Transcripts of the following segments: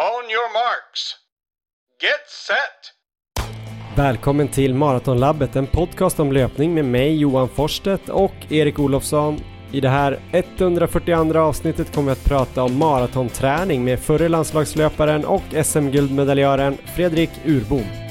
On your marks. Get set! Välkommen till Maratonlabbet, en podcast om löpning med mig Johan Forsstedt och Erik Olofsson. I det här 142 avsnittet kommer vi att prata om maratonträning med förre landslagslöparen och SM-guldmedaljören Fredrik Urbom.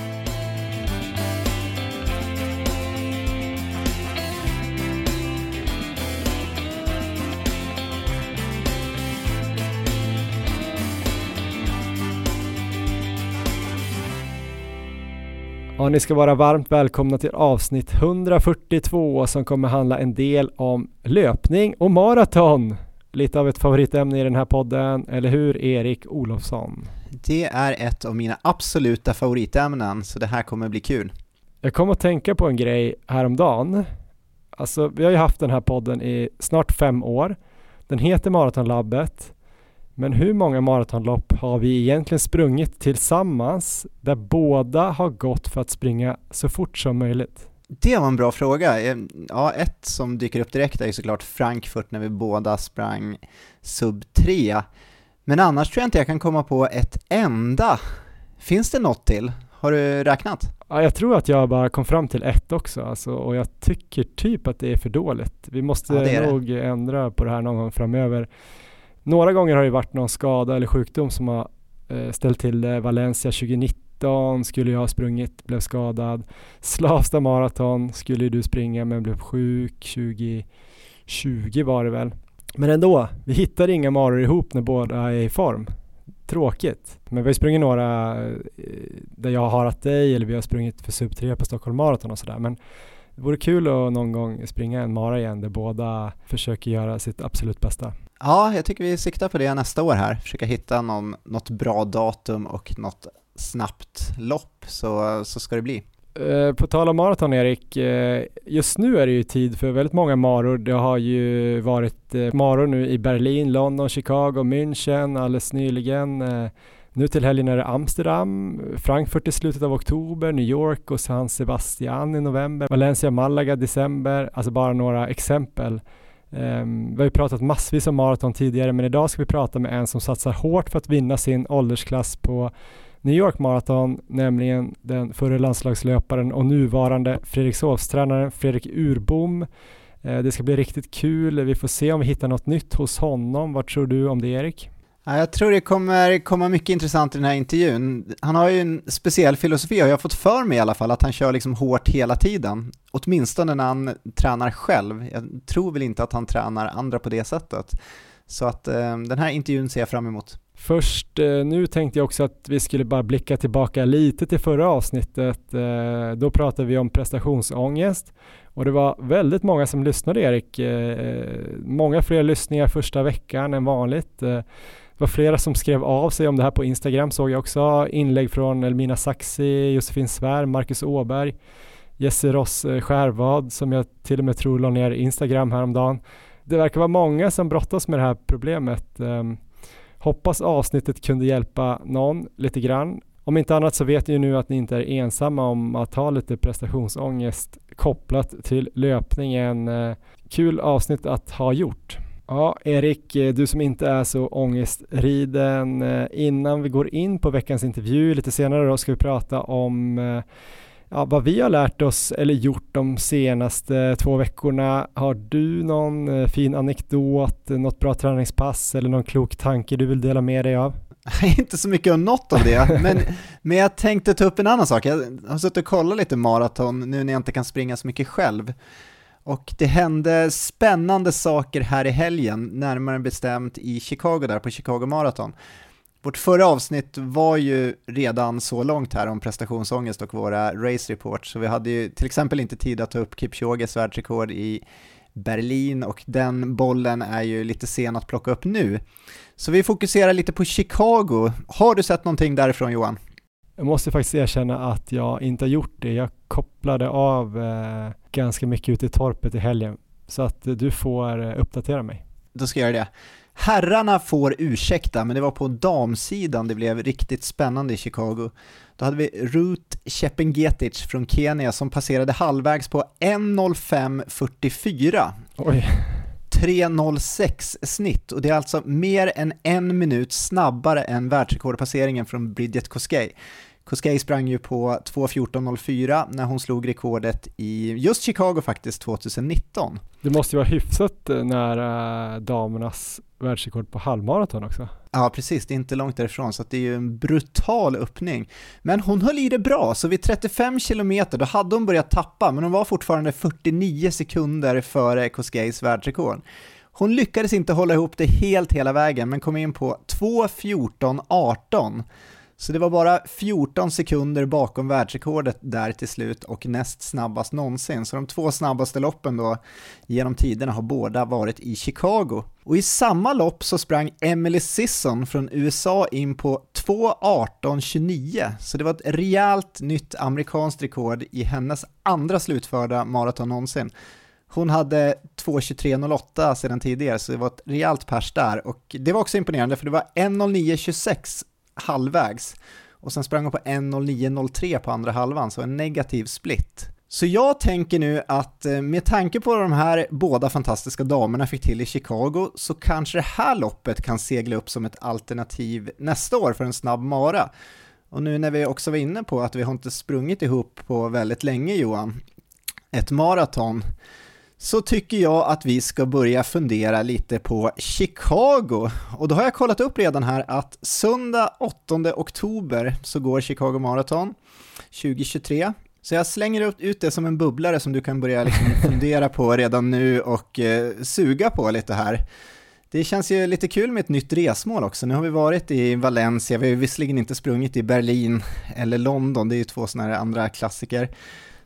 Ja, ni ska vara varmt välkomna till avsnitt 142 som kommer handla en del om löpning och maraton. Lite av ett favoritämne i den här podden, eller hur Erik Olofsson? Det är ett av mina absoluta favoritämnen, så det här kommer bli kul. Jag kom att tänka på en grej häromdagen. Alltså, vi har ju haft den här podden i snart fem år. Den heter Maratonlabbet. Men hur många maratonlopp har vi egentligen sprungit tillsammans där båda har gått för att springa så fort som möjligt? Det var en bra fråga. Eh, ja, ett som dyker upp direkt är såklart Frankfurt när vi båda sprang sub 3. Men annars tror jag inte jag kan komma på ett enda. Finns det något till? Har du räknat? Ja, jag tror att jag bara kom fram till ett också alltså, och jag tycker typ att det är för dåligt. Vi måste ja, nog det. ändra på det här någon gång framöver. Några gånger har det varit någon skada eller sjukdom som har eh, ställt till det. Valencia 2019 skulle jag ha sprungit, blev skadad. Slavsta maraton skulle du springa men blev sjuk 2020 var det väl. Men ändå, vi hittar inga maror ihop när båda är i form. Tråkigt. Men vi har sprungit några eh, där jag har harat dig eller vi har sprungit för sub 3 på Stockholm Marathon och sådär. Men det vore kul att någon gång springa en mara igen där båda försöker göra sitt absolut bästa. Ja, jag tycker vi siktar på det nästa år här, försöka hitta någon, något bra datum och något snabbt lopp, så, så ska det bli. Eh, på tal om maraton Erik, eh, just nu är det ju tid för väldigt många maror. Det har ju varit eh, maror nu i Berlin, London, Chicago, München alldeles nyligen. Nu till helgen är det Amsterdam, Frankfurt i slutet av oktober, New York och San Sebastian i november, Valencia, Malaga december, alltså bara några exempel. Um, vi har ju pratat massvis om maraton tidigare men idag ska vi prata med en som satsar hårt för att vinna sin åldersklass på New York Marathon, nämligen den förre landslagslöparen och nuvarande Fredrikshovstränaren Fredrik Urbom. Uh, det ska bli riktigt kul. Vi får se om vi hittar något nytt hos honom. Vad tror du om det Erik? Ja, jag tror det kommer komma mycket intressant i den här intervjun. Han har ju en speciell filosofi, och jag har fått för mig i alla fall, att han kör liksom hårt hela tiden. Åtminstone när han tränar själv. Jag tror väl inte att han tränar andra på det sättet. Så att eh, den här intervjun ser jag fram emot. Först eh, nu tänkte jag också att vi skulle bara blicka tillbaka lite till förra avsnittet. Eh, då pratade vi om prestationsångest och det var väldigt många som lyssnade Erik. Eh, eh många fler lyssningar första veckan än vanligt. Eh, det var flera som skrev av sig om det här på Instagram såg jag också. Inlägg från Elmina Saxi, Josefin Svär, Marcus Åberg, Jesse Ross eh, Skärvad som jag till och med tror la ner Instagram häromdagen. Det verkar vara många som brottas med det här problemet. Ehm, hoppas avsnittet kunde hjälpa någon lite grann. Om inte annat så vet ni ju nu att ni inte är ensamma om att ha lite prestationsångest kopplat till löpningen. Eh, kul avsnitt att ha gjort. Ja, Erik, eh, du som inte är så ångestriden. Eh, innan vi går in på veckans intervju lite senare då ska vi prata om eh, ja, vad vi har lärt oss eller gjort de senaste två veckorna. Har du någon fin anekdot, något bra träningspass eller någon klok tanke du vill dela med dig av? inte så mycket om något av det, men, men jag tänkte ta upp en annan sak. Jag har suttit och kollat lite maraton nu när jag inte kan springa så mycket själv. Och det hände spännande saker här i helgen, närmare bestämt i Chicago där på Chicago Marathon. Vårt förra avsnitt var ju redan så långt här om prestationsångest och våra race reports, så vi hade ju till exempel inte tid att ta upp Kipchoges världsrekord i Berlin och den bollen är ju lite sen att plocka upp nu. Så vi fokuserar lite på Chicago. Har du sett någonting därifrån Johan? Jag måste faktiskt erkänna att jag inte har gjort det. Jag kopplade av eh, ganska mycket ute i torpet i helgen. Så att du får eh, uppdatera mig. Då ska jag göra det. Herrarna får ursäkta, men det var på damsidan det blev riktigt spännande i Chicago. Då hade vi Ruth Chepengetic från Kenya som passerade halvvägs på 1.05.44. Oj. 3.06 snitt och det är alltså mer än en minut snabbare än världsrekordpasseringen från Bridget Koskei. Koskei sprang ju på 2.14.04 när hon slog rekordet i just Chicago faktiskt 2019. Det måste ju vara hyfsat eh, nära damernas världsrekord på halvmaraton också. Ja, precis, det är inte långt därifrån, så det är ju en brutal öppning. Men hon höll i det bra, så vid 35 km då hade hon börjat tappa, men hon var fortfarande 49 sekunder före Koskeis världsrekord. Hon lyckades inte hålla ihop det helt hela vägen, men kom in på 2.14.18 så det var bara 14 sekunder bakom världsrekordet där till slut och näst snabbast någonsin. Så de två snabbaste loppen då genom tiderna har båda varit i Chicago. Och i samma lopp så sprang Emily Sisson från USA in på 2.18.29, så det var ett rejält nytt amerikanskt rekord i hennes andra slutförda maraton någonsin. Hon hade 2.23.08 sedan tidigare, så det var ett rejält pers där. Och det var också imponerande, för det var 1.09.26 halvvägs och sen sprang hon på 1.09.03 på andra halvan, så en negativ split. Så jag tänker nu att eh, med tanke på vad de här båda fantastiska damerna fick till i Chicago så kanske det här loppet kan segla upp som ett alternativ nästa år för en snabb mara. Och nu när vi också var inne på att vi har inte sprungit ihop på väldigt länge Johan, ett maraton, så tycker jag att vi ska börja fundera lite på Chicago. Och då har jag kollat upp redan här att söndag 8 oktober så går Chicago Marathon 2023. Så jag slänger ut det som en bubblare som du kan börja liksom fundera på redan nu och eh, suga på lite här. Det känns ju lite kul med ett nytt resmål också. Nu har vi varit i Valencia, vi har visserligen inte sprungit i Berlin eller London, det är ju två sådana här andra klassiker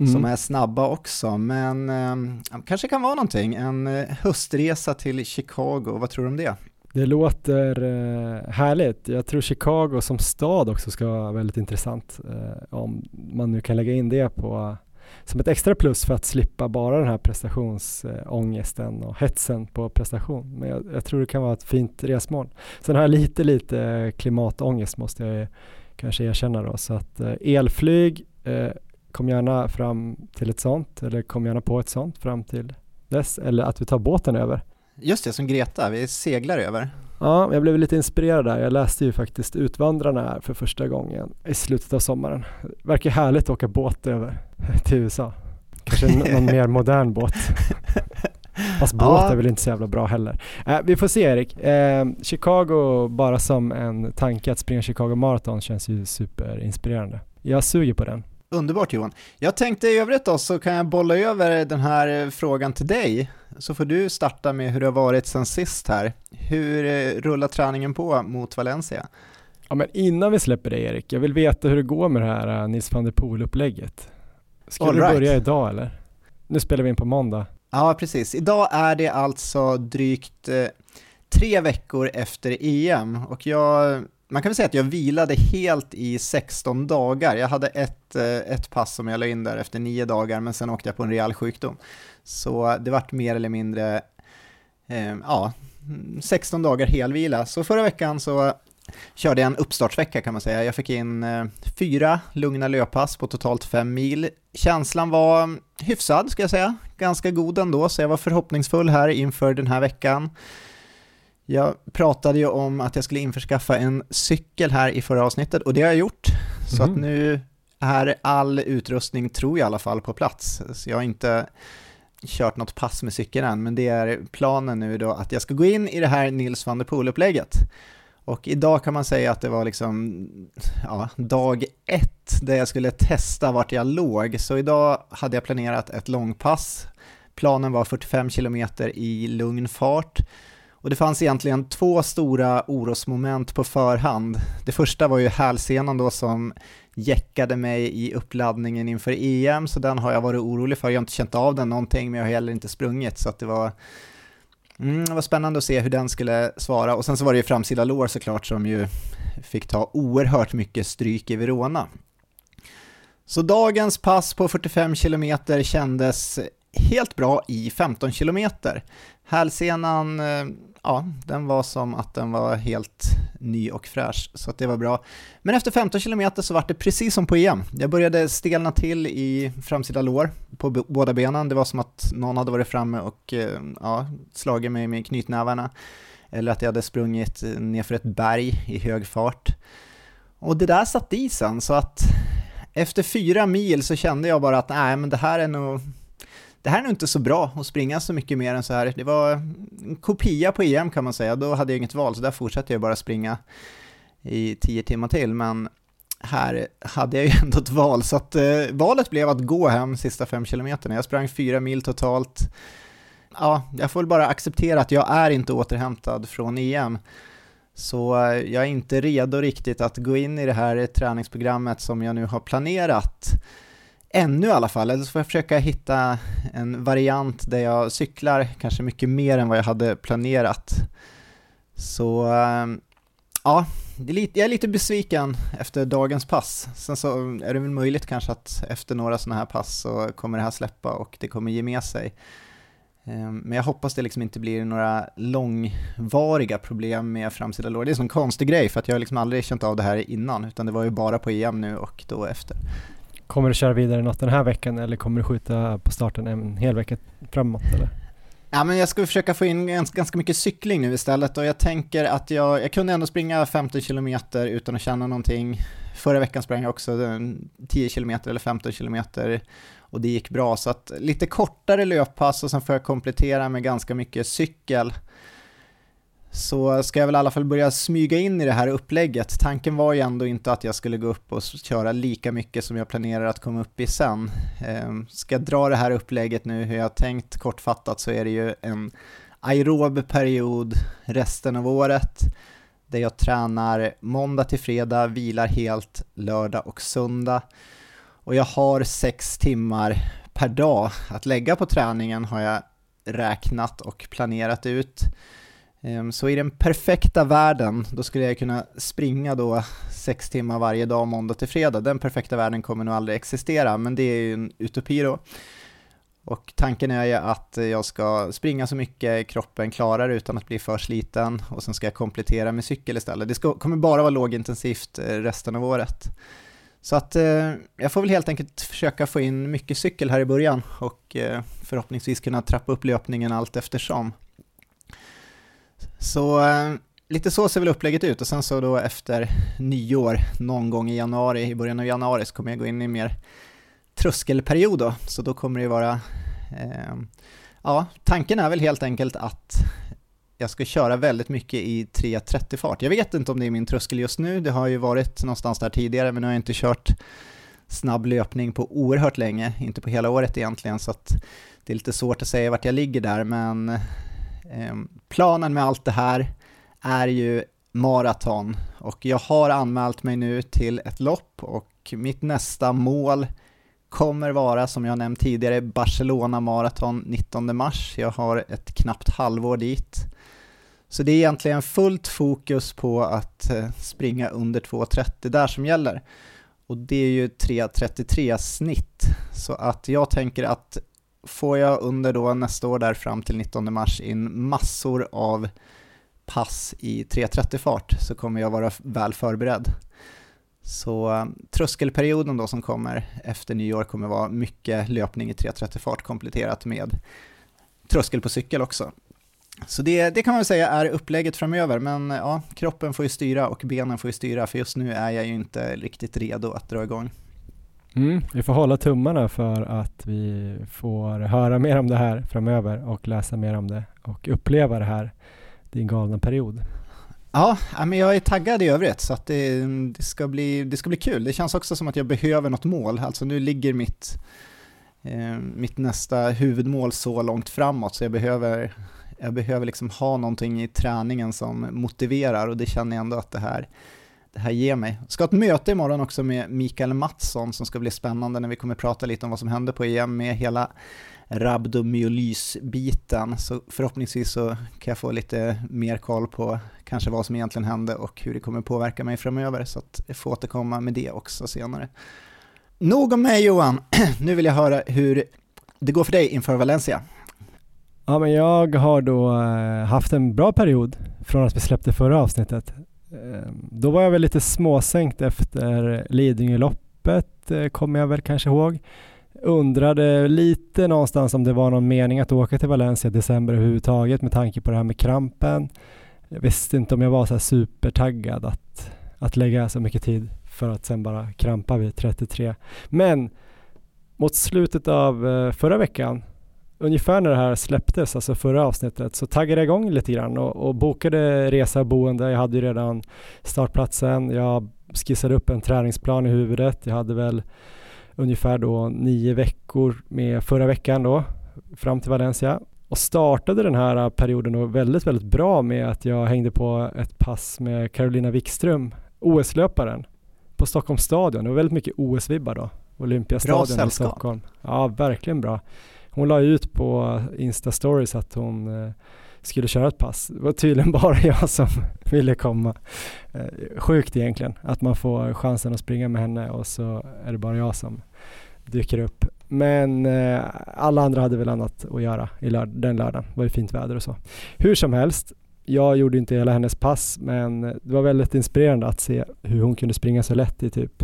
mm. som är snabba också, men eh, kanske kan vara någonting. En eh, höstresa till Chicago, vad tror du om det? Det låter eh, härligt. Jag tror Chicago som stad också ska vara väldigt intressant. Eh, om man nu kan lägga in det på som ett extra plus för att slippa bara den här prestationsångesten och hetsen på prestation. Men jag, jag, tror det kan vara ett fint resmål. Sen har jag lite, lite klimatångest måste jag kanske erkänna då. Så att elflyg, kom gärna fram till ett sånt eller kom gärna på ett sånt fram till dess eller att vi tar båten över. Just det, som Greta, vi seglar över. Ja, jag blev lite inspirerad där. Jag läste ju faktiskt Utvandrarna här för första gången i slutet av sommaren. Det verkar härligt att åka båt över till USA. Kanske någon mer modern båt. Fast båt ja. är väl inte så jävla bra heller. Äh, vi får se Erik. Eh, Chicago bara som en tanke att springa Chicago Marathon känns ju superinspirerande. Jag suger på den. Underbart Johan. Jag tänkte i övrigt då så kan jag bolla över den här frågan till dig. Så får du starta med hur det har varit sen sist här. Hur eh, rullar träningen på mot Valencia? Ja men innan vi släpper det Erik, jag vill veta hur det går med det här uh, Nils van der Poel-upplägget. Ska All du right. börja idag eller? Nu spelar vi in på måndag. Ja precis, idag är det alltså drygt eh, tre veckor efter EM och jag man kan väl säga att jag vilade helt i 16 dagar. Jag hade ett, eh, ett pass som jag la in där efter nio dagar, men sen åkte jag på en rejäl sjukdom. Så det vart mer eller mindre, eh, ja, 16 dagar helvila. Så förra veckan så körde jag en uppstartsvecka kan man säga. Jag fick in eh, fyra lugna löppass på totalt fem mil. Känslan var hyfsad ska jag säga, ganska god ändå, så jag var förhoppningsfull här inför den här veckan. Jag pratade ju om att jag skulle införskaffa en cykel här i förra avsnittet och det har jag gjort. Så mm. att mhm. nu är all utrustning, tror jag i alla fall, på plats. Så jag har inte kört något pass med cykeln än, men det är planen nu då att jag ska gå in i det här Nils van der Poel-upplägget. Och idag kan man säga att det var liksom ja, dag ett där jag skulle testa vart jag låg. Så idag hade jag planerat ett långpass. Planen var 45 km i lugn fart och det fanns egentligen två stora orosmoment på förhand. Det första var ju hälsenan då som jäckade mig i uppladdningen inför EM, så den har jag varit orolig för. Jag har inte känt av den någonting, men jag har heller inte sprungit, så att det var Mm, det var spännande att se hur den skulle svara och sen så var det ju framsida lår såklart som ju fick ta oerhört mycket stryk i Verona. Så dagens pass på 45 km kändes helt bra i 15 km. Hälsenan eh, ja, den var som att den var helt ny och fräsch, så att det var bra. Men efter 15 km så var det precis som på EM. Jag började stelna till i framsida lår på båda benen. Det var som att någon hade varit framme och eh, ja, slagit mig med knytnävarna. Eller att jag hade sprungit nerför ett berg i hög fart. Och det där satt i sen, så att efter fyra mil så kände jag bara att nej, men det här är nog det här är nog inte så bra att springa så mycket mer än så här. Det var en kopia på EM kan man säga, då hade jag inget val, så där fortsatte jag bara springa i tio timmar till, men här hade jag ju ändå ett val, så att eh, valet blev att gå hem sista fem kilometerna. Jag sprang fyra mil totalt. Ja, jag får väl bara acceptera att jag är inte återhämtad från EM. Så eh, jag är inte redo riktigt att gå in i det här träningsprogrammet som jag nu har planerat. Ännu i alla fall, eller så får jag försöka hitta en variant där jag cyklar kanske mycket mer än vad jag hade planerat. Så ehm, ja, jag är lite besviken efter dagens pass. Sen så är det väl möjligt kanske att efter några sådana här pass så kommer det här släppa och det kommer ge med sig. Ehm, men jag hoppas det liksom inte blir några långvariga problem med framsida lår. Det är en sån konstig grej för att jag har liksom aldrig känt av det här innan utan det var ju bara på EM nu och då efter. Kommer du köra vidare något den här veckan eller kommer du skjuta på starten en hel vecka framåt eller? Ja, men jag ska försöka få in ganska mycket cykling nu istället och jag tänker att jag, jag kunde ändå springa 15 km utan att känna någonting. Förra veckan sprang jag också 10 km eller 15 km och det gick bra. Så att lite kortare löppass och sen får jag komplettera med ganska mycket cykel. Så ska jag väl i alla fall börja smyga in i det här upplägget. Tanken var ju ändå inte att jag skulle gå upp och köra lika mycket som jag planerar att komma upp i sen. Ehm, ska jag dra det här upplägget nu hur jag har tänkt kortfattat så är det ju en aerob period resten av året där jag tränar måndag till fredag, vilar helt lördag och söndag och jag har sex timmar per dag att lägga på träningen har jag räknat och planerat ut. Ehm, så i den perfekta världen, då skulle jag kunna springa då sex timmar varje dag måndag till fredag. Den perfekta världen kommer nog aldrig existera, men det är ju en utopi då. Och tanken är ju att jag ska springa så mycket kroppen klarar utan att bli för sliten och sen ska jag komplettera med cykel istället. Det ska, kommer bara vara lågintensivt eh, resten av året. Så att eh, jag får väl helt enkelt försöka få in mycket cykel här i början och eh, förhoppningsvis kunna trappa upp löpningen allt eftersom. Så eh, lite så ser väl upplägget ut och sen så då efter nyår, någon gång i januari, i början av januari så kommer jag gå in i mer tröskelperiod då, så då kommer det vara eh, Ja, tanken är väl helt enkelt att jag ska köra väldigt mycket i 3.30 fart. Jag vet inte om det är min tröskel just nu, det har ju varit någonstans där tidigare men nu har jag inte kört snabb löpning på oerhört länge, inte på hela året egentligen så att det är lite svårt att säga vart jag ligger där men eh, Ehm, planen med allt det här är ju maraton och jag har anmält mig nu till ett lopp och mitt nästa mål kommer vara, som jag nämnt tidigare, Barcelona Marathon 19 mars. Jag har ett knappt halvår dit. Så det är egentligen fullt fokus på att eh, springa under 2.30 där som gäller. Och det är ju 3.33 snitt. Så att jag tänker att får jag under då nästa år där fram till 19 mars in massor av pass i 3.30 fart så kommer jag vara väl förberedd. Så eh, tröskelperioden då som kommer efter nyår kommer vara mycket löpning i 3.30 fart kompletterat med tröskel på cykel också. Så det, det kan man väl säga är upplägget framöver, men eh, ja, kroppen får ju styra och benen får ju styra, för just nu är jag ju inte riktigt redo att dra igång. Mm, vi får hålla tummarna för att vi får höra mer om det här framöver och läsa mer om det och uppleva det här, din galna period. Ja, men jag är taggad i övrigt så att det, det, ska bli, det ska bli kul. Det känns också som att jag behöver något mål. Alltså nu ligger mitt, eh, mitt nästa huvudmål så långt framåt så jag behöver jag behöver liksom ha någonting i träningen som motiverar och det känner jag ändå att det här, det här ger mig. Jag ska ha ett möte imorgon också med Mikael Mattsson som ska bli spännande när vi kommer prata lite om vad som hände på EM med hela rabdomyolys-biten. Så förhoppningsvis så kan jag få lite mer koll på kanske vad som egentligen hände och hur det kommer påverka mig framöver. Så att jag får återkomma med det också senare. Nog om mig Johan, nu vill jag höra hur det går för dig inför Valencia. Ja, men jag har då eh, haft en bra period från att vi släppte förra avsnittet. Ehm, då var jag väl lite småsänkt efter Lidingöloppet, eh, kommer jag väl kanske ihåg. Undrade lite någonstans om det var någon mening att åka till Valencia i december överhuvudtaget med tanke på det här med krampen. Jag visste inte om jag var så här supertaggad att, att lägga så mycket tid för att sen bara krampa vid 33. Men mot slutet av eh, förra veckan ungefär när det här släpptes, alltså förra avsnittet, så taggade jag igång lite grann och, och bokade resa och boende. Jag hade ju redan startplatsen. Jag skissade upp en träningsplan i huvudet. Jag hade väl ungefär då nio veckor med förra veckan då, fram till Valencia och startade den här perioden då väldigt, väldigt bra med att jag hängde på ett pass med Carolina Wikström, OS-löparen, på Stockholms stadion. Det var väldigt mycket OS-vibbar då. Olympiastadion i Stockholm. Ja, verkligen bra. Hon la ut på Insta-stories att hon eh, skulle köra ett pass. Det var tydligen bara jag som ville komma. Eh, sjukt egentligen att man får chansen att springa med henne och så är det bara jag som dyker upp. Men eh, alla andra hade väl annat att göra i lörd den lördagen. Det var ju fint väder och så. Hur som helst, jag gjorde inte hela hennes pass men det var väldigt inspirerande att se hur hon kunde springa så lätt i typ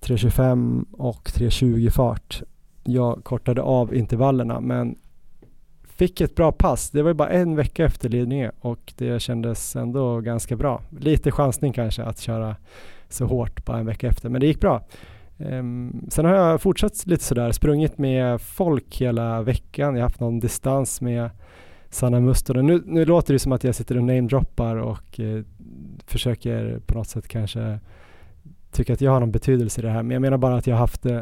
3.25 och 3.20 fart jag kortade av intervallerna men fick ett bra pass. Det var ju bara en vecka efter Lidingö och det kändes ändå ganska bra. Lite chansning kanske att köra så hårt bara en vecka efter men det gick bra. Um, sen har jag fortsatt lite sådär, sprungit med folk hela veckan. Jag har haft någon distans med Sanna Mustonen. Nu, nu låter det som att jag sitter och namedroppar och eh, försöker på något sätt kanske tycka att jag har någon betydelse i det här. Men jag menar bara att jag har haft eh,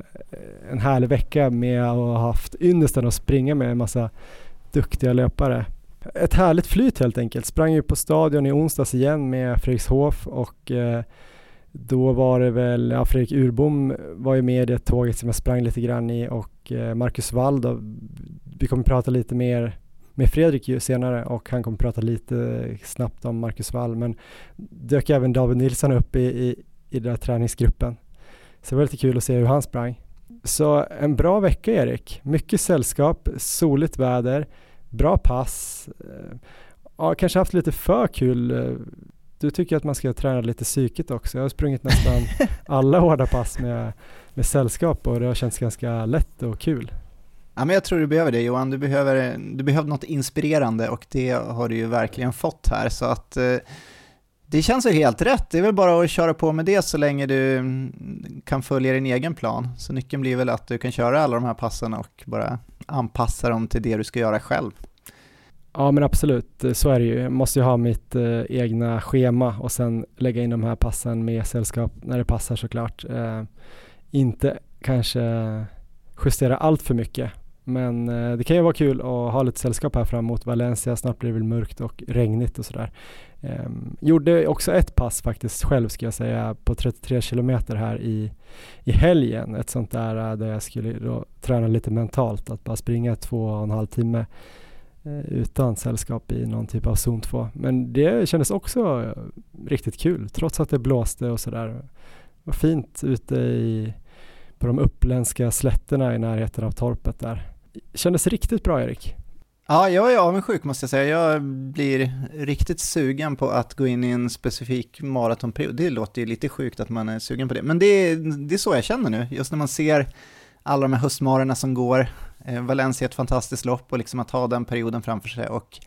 en härlig vecka med att ha haft ynnesten att springa med en massa duktiga löpare. Ett härligt flyt helt enkelt. Sprang ju på stadion i onsdags igen med Fredrikshof och eh, då var det väl, ja, Fredrik Urbom var ju med i det tåget som jag sprang lite grann i och eh, Marcus Wall då, vi kommer prata lite mer med Fredrik ju senare och han kommer prata lite snabbt om Marcus Wall men dök även David Nilsson upp i, i, i den där träningsgruppen. Så det var lite kul att se hur han sprang. Så en bra vecka Erik. Mycket sällskap, soligt väder, bra pass. Eh, ja, kanske haft lite för kul. Du tycker att man ska träna lite psyket också. Jag har sprungit nästan alla hårda pass med, med sällskap och det har känts ganska lätt och kul. Ja, men jag tror du behöver det Johan, du behöver, du behöver något inspirerande och det har du ju verkligen fått här. Så att eh, det känns ju helt rätt. Det är väl bara att köra på med det så länge du kan följa din egen plan. Så nyckeln blir väl att du kan köra alla de här passen och bara anpassa dem till det du ska göra själv. Ja men absolut, så är det ju. Jag måste ju ha mitt eh, egna schema och sen lägga in de här passen med sällskap när det passar såklart. Eh, inte kanske justera allt för mycket men eh, det kan ju vara kul att ha lite sällskap här fram mot Valencia. Snart blir det väl mörkt och regnigt och sådär. Eh, gjorde också ett pass faktiskt själv ska jag säga på 33 kilometer här i, i helgen. Ett sånt där eh, där jag skulle då träna lite mentalt. Att bara springa två och en halv timme eh, utan sällskap i någon typ av zon 2. Men det kändes också eh, riktigt kul trots att det blåste och sådär. Det var fint ute i, på de uppländska slätterna i närheten av torpet där. Kändes riktigt bra Erik. Ja, jag är avundsjuk måste jag säga. Jag blir riktigt sugen på att gå in i en specifik maratonperiod. Det låter ju lite sjukt att man är sugen på det, men det är, det är så jag känner nu. Just när man ser alla de här höstmarerna som går, eh, Valencia är ett fantastiskt lopp och liksom att ha den perioden framför sig och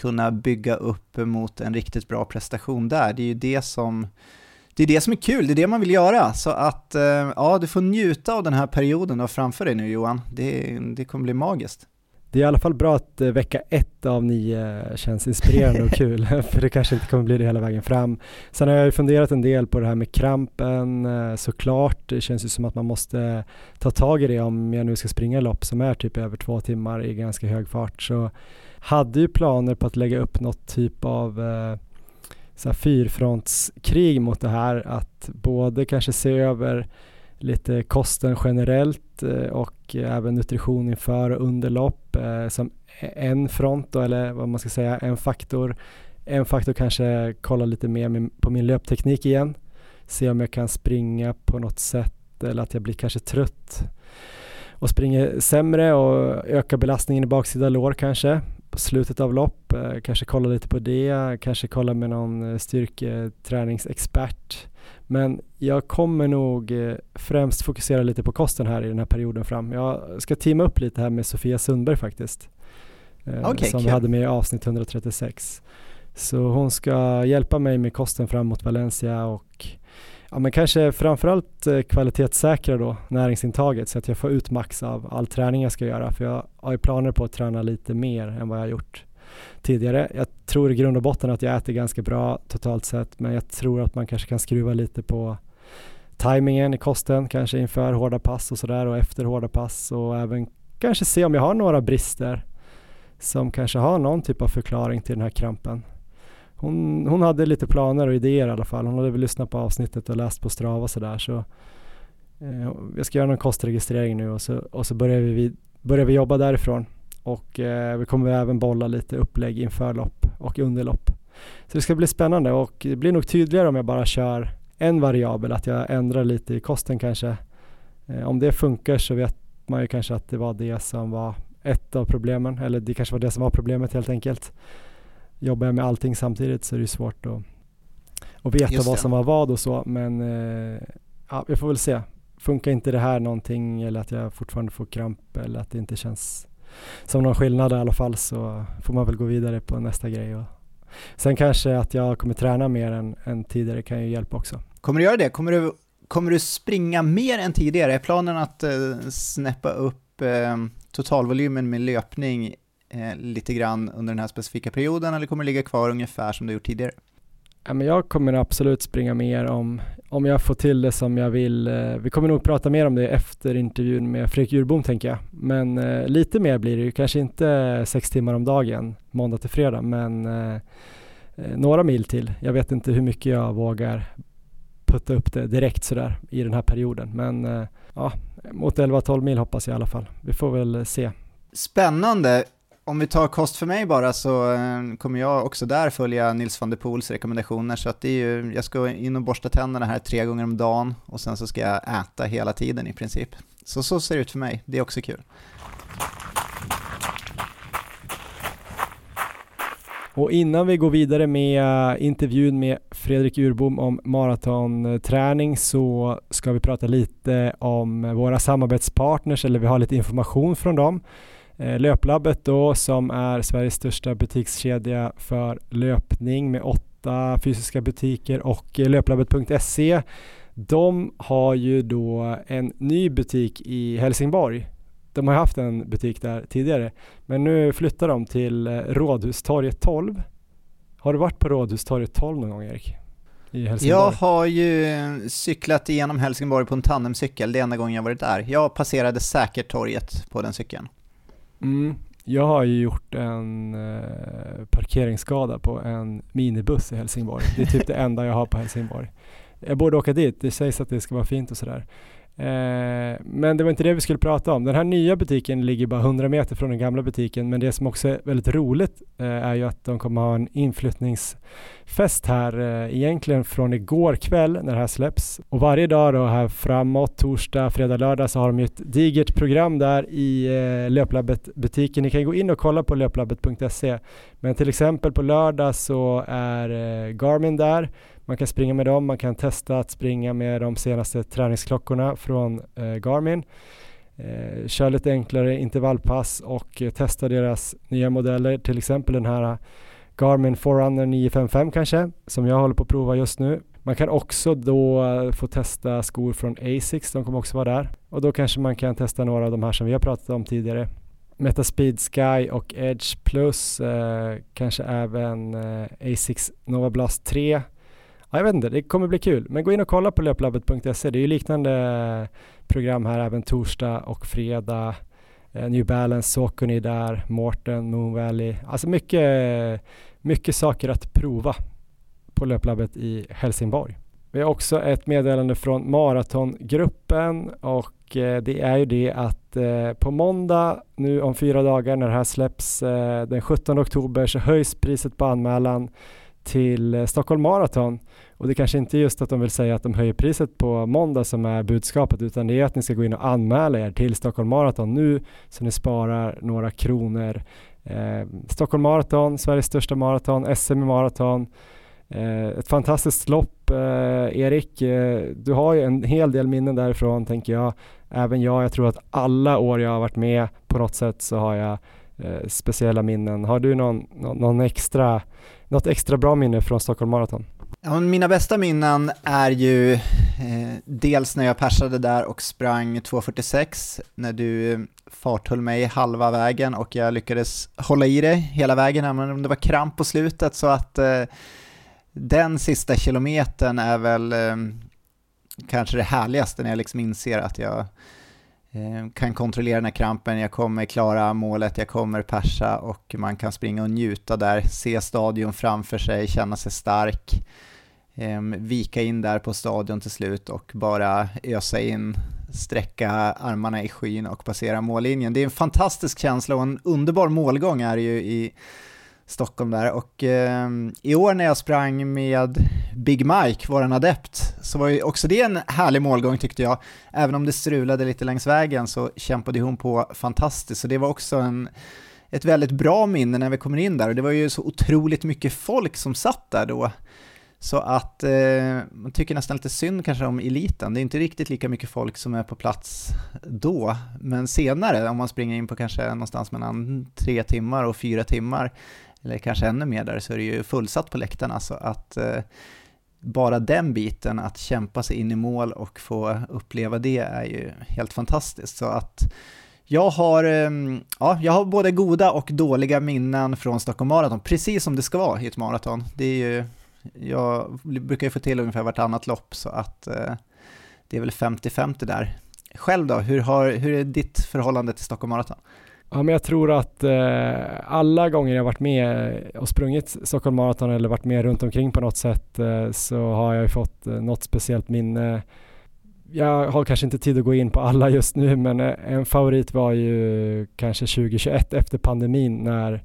kunna bygga upp mot en riktigt bra prestation där. Det är ju det som det är det som är kul, det är det man vill göra. Så att eh, ja, du får njuta av den här perioden du har framför dig nu Johan. Det, det kommer bli magiskt. Det är i alla fall bra att eh, vecka ett av nio känns inspirerande och kul, för det kanske inte kommer bli det hela vägen fram. Sen har jag ju funderat en del på det här med krampen eh, såklart. Det känns ju som att man måste ta tag i det om jag nu ska springa lopp som är typ över två timmar i ganska hög fart. Så hade ju planer på att lägga upp något typ av eh, så här fyrfrontskrig mot det här, att både kanske se över lite kosten generellt eh, och även nutrition inför och under lopp eh, som e-, en front då, eller vad man ska säga, en faktor. En faktor kanske kolla lite mer på min löpteknik igen, se om jag kan springa på något sätt eller att jag blir kanske trött. och springer sämre och ökar belastningen i baksida lår kanske slutet av lopp. Eh, kanske kolla lite på det, kanske kolla med någon styrketräningsexpert. Men jag kommer nog främst fokusera lite på kosten här i den här perioden fram. Jag ska teama upp lite här med Sofia Sundberg faktiskt. Okay, som vi hade med i avsnitt 136. Så hon ska hjälpa mig med kosten fram mot Valencia och ja, men kanske framförallt eh, kvalitetssäkra då näringsintaget så att jag får ut max av all träning jag ska göra för jag har ju planer på att träna lite mer än vad jag har gjort tidigare. Jag tror i grund och botten att jag äter ganska bra totalt sett men jag tror att man kanske kan skruva lite på tajmingen i kosten, kanske inför hårda pass och sådär och efter hårda pass och även kanske se om jag har några brister som kanske har någon typ av förklaring till den här krampen hon, hon hade lite planer och idéer i alla fall. Hon hade väl lyssnat på avsnittet och läst på Strava och sådär. Så, eh, jag ska göra någon kostregistrering nu och så, och så börjar, vi, börjar vi jobba därifrån. Och eh, vi kommer även bolla lite upplägg inför lopp och under lopp. Så det ska bli spännande och det blir nog tydligare om jag bara kör en variabel, att jag ändrar lite i kosten kanske. Eh, om det funkar så vet man ju kanske att det var det som var ett av problemen, eller det kanske var det som var problemet helt enkelt jobbar jag med allting samtidigt så är det svårt att, att veta vad som var vad och så. Men eh, ja, vi får väl se. Funkar inte det här någonting eller att jag fortfarande får kramp eller att det inte känns som någon skillnad i alla fall så får man väl gå vidare på nästa grej. Och sen kanske att jag kommer träna mer än, än tidigare kan ju hjälpa också. Kommer du göra det? Kommer du, kommer du springa mer än tidigare? Är planen att eh, snäppa upp eh, totalvolymen med löpning eh, lite grann under den här specifika perioden eller kommer det ligga kvar ungefär som du gjort tidigare? Ja, men jag kommer absolut springa mer om, om jag får till det som jag vill. Eh, vi kommer nog prata mer om det efter intervjun med Fredrik Djurbom tänker jag. Men eh, lite mer blir det ju, kanske inte sex timmar om dagen, måndag till fredag, men eh, eh några mil till. Jag vet inte hur mycket jag vågar putta upp det direkt sådär i den här perioden. Men eh, ja, mot 11-12 mil hoppas jag i alla fall. Vi får väl se. Spännande om vi tar kost för mig bara så eh, kommer jag också där följa Nils van der Poels rekommendationer så att det är ju, jag ska in och borsta tänderna här tre gånger om dagen och sen så ska jag äta hela tiden i princip. Så så ser det ut för mig, det är också kul. Och innan vi går vidare med eh, intervjun med Fredrik Urbom om maratonträning så ska vi prata lite om våra samarbetspartners eller vi har lite information från dem. Eh, löplabbet då som är Sveriges största butikskedja för löpning med åtta fysiska butiker och eh, löplabbet.se de har ju då en ny butik i Helsingborg. De har haft en butik där tidigare men nu flyttar de till eh, Rådhustorget 12. Har du varit på Rådhustorget 12 någon gång Erik? Jag har ju cyklat igenom Helsingborg på en tandemcykel, det är enda gången jag varit där. Jag passerade säkert torget på den cykeln. Mm. Jag har ju gjort en eh, parkeringsskada på en minibuss i Helsingborg. Det är typ det enda jag har på Helsingborg. Jag borde åka dit, det sägs att det ska vara fint och sådär. Eh, men det var inte det vi skulle prata om. Den här nya butiken ligger bara 100 meter från den gamla butiken men det som också är väldigt roligt eh, är ju att de kommer ha en inflyttningsfest här eh, egentligen från igår kväll när det här släpps. Och varje dag då här framåt, torsdag, fredag, lördag så har de ju ett digert program där i eh, Löplabbet-butiken. Ni kan gå in och kolla på löplabbet.se men till exempel på lördag så är eh, Garmin där man kan springa med dem, man kan testa att springa med de senaste träningsklockorna från eh, Garmin. Eh, kör lite enklare intervallpass och eh, testa deras nya modeller, till exempel den här eh, Garmin Forerunner 955 kanske, som jag håller på att prova just nu. Man kan också då eh, få testa skor från Asics, de kommer också vara där. Och då kanske man kan testa några av de här som vi har pratat om tidigare. Metaspeed Sky och Edge Plus, eh, kanske även eh, Asics Nova Blast 3 ja, jag vet inte, det kommer bli kul. Men gå in och kolla på löplabbet.se. Det är ju liknande eh, program här även torsdag och fredag. Eh, New Balance, Saucony där, Morten, Moon Valley. Alltså mycket, mycket saker att prova på löplabbet i Helsingborg. Vi har också ett meddelande från maratongruppen och eh, det är ju det att på måndag nu om fyra dagar när det här släpps den 17 oktober så höjs priset på anmälan till eh, Stockholm Marathon Och det kanske inte är just att de vill säga att de höjer priset på måndag som är budskapet utan det är att ni ska gå in och anmäla er till Stockholm Marathon nu så ni sparar några kronor. Eh, Stockholm Marathon, Sveriges största maraton, SM i maraton. Eh, ett fantastiskt lopp, eh, Erik. Eh, du har ju en hel del minnen därifrån tänker jag. Även jag, jag tror att alla år jag har varit med på något sätt så har jag eh, speciella minnen. Har du någon, någon extra, något extra bra minne från Stockholm Marathon? Ja, mina bästa minnen är ju eh, dels när jag persade där och sprang 2.46, när du eh, farthöll mig halva vägen och jag lyckades hålla i det hela vägen, även om det var kramp på slutet, så att eh, den sista kilometern är väl eh, kanske det härligaste när jag liksom inser att jag eh, Eh, kan kontrollera den här krampen, jag kommer klara målet, jag kommer persa och man kan springa och njuta där, se stadion framför sig, känna sig stark, ehm, vika in där på stadion till slut och bara ösa in, sträcka armarna i skyn och passera mållinjen. Det är en fantastisk känsla och en underbar målgång är det ju i Stockholm där. Och eh, i år när jag sprang med Big Mike, våran adept, så var ju också det en härlig målgång tyckte jag. Även om det strulade lite längs vägen så kämpade hon på fantastiskt, så det var också en, ett väldigt bra minne när vi kommer in där. Och det var ju så otroligt mycket folk som satt där då. Så att eh, man tycker nästan lite synd kanske om eliten, det är inte riktigt lika mycket folk som är på plats då, men senare om man springer in på kanske någonstans mellan tre timmar och fyra timmar, eller kanske ännu mer där, så är det ju fullsatt på läktarna. Så att eh, bara den biten, att kämpa sig in i mål och få uppleva det är ju helt fantastiskt. Så att jag har, ehm, ja, jag har både goda och dåliga minnen från Stockholm Marathon, precis som det ska vara i ett maraton. Det är ju, jag brukar ju få till ungefär vartannat lopp, så att eh, det är väl 50-50 där. Själv då, hur, har, hur är ditt förhållande till Stockholm Marathon? Ja, men jag tror att eh, alla gånger jag varit med och sprungit Stockholm Marathon eller varit med runt omkring på något sätt eh, så har jag fått eh, något speciellt minne. Jag har kanske inte tid att gå in på alla just nu men eh, en favorit var ju kanske 2021 efter pandemin när,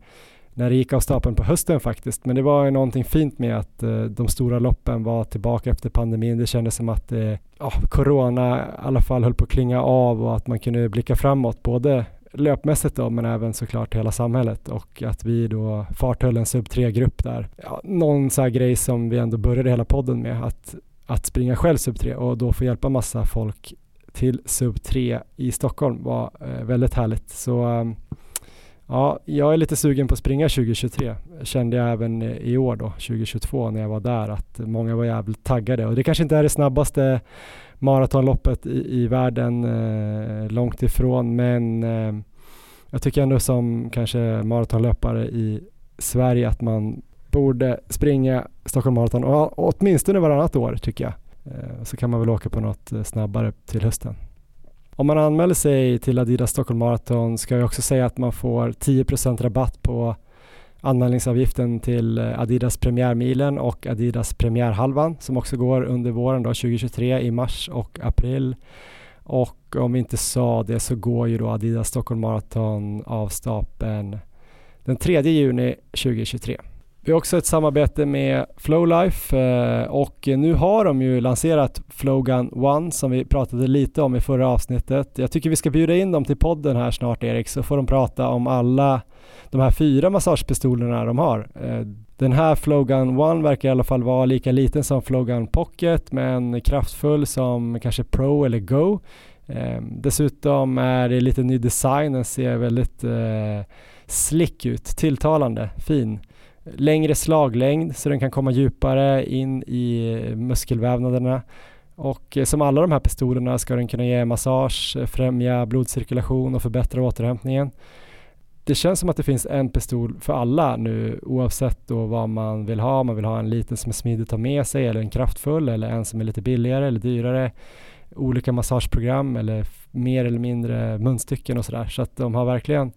när det gick av stapeln på hösten faktiskt. Men det var ju någonting fint med att eh, de stora loppen var tillbaka efter pandemin. Det kändes som att eh, ja, corona i alla fall höll på att klinga av och att man kunde blicka framåt både löpmässigt då, men även såklart hela samhället och att vi då farthöll en sub 3-grupp där. Ja, någon så här grej som vi ändå började hela podden med, att, att springa själv sub 3 och då få hjälpa massa folk till sub 3 i Stockholm var eh, väldigt härligt. Så ehm, ja, jag är lite sugen på att springa 2023. Kände jag även i år då, 2022 när jag var där, att många var jävligt taggade och det kanske inte är det snabbaste maratonloppet i, i världen, eh, långt ifrån, men eh, jag tycker ändå som kanske maratonlöpare i Sverige att man borde springa Stockholm Marathon och, åtminstone varannat år tycker jag. Eh, så kan man väl åka på något eh, snabbare till hösten. Om man anmäler sig till Adidas Stockholm Marathon ska jag också säga att man får 10% rabatt på anmälningsavgiften till eh, Adidas Premiärmilen och Adidas Premiärhalvan som också går under våren då, 2023 i mars och april. Och om vi inte sa det så går ju då Adidas Stockholm Marathon av stapeln den 3 juni 2023. Vi har också ett samarbete med Flowlife eh, och nu har de ju lanserat Flowgun One som vi pratade lite om i förra avsnittet. Jag tycker vi ska bjuda in dem till podden här snart Erik så får de prata om alla de här fyra massagepistolerna de har. Eh, den här Flowgun One verkar i alla fall vara lika liten som Flowgun Pocket men kraftfull som kanske Pro eller Go. Eh, dessutom är det lite ny design, den ser väldigt slick ut, tilltalande, fin längre slaglängd så den kan komma djupare in i muskelvävnaderna. Och eh, som alla de här pistolerna ska den kunna ge massage, främja blodcirkulation och förbättra återhämtningen. Det känns som att det finns en pistol för alla nu oavsett då vad man vill ha. Man vill ha en liten som är smidig att ta med sig eller en kraftfull eller en som är lite billigare eller dyrare. Olika massageprogram eller mer eller mindre munstycken och sådär. Så att de har verkligen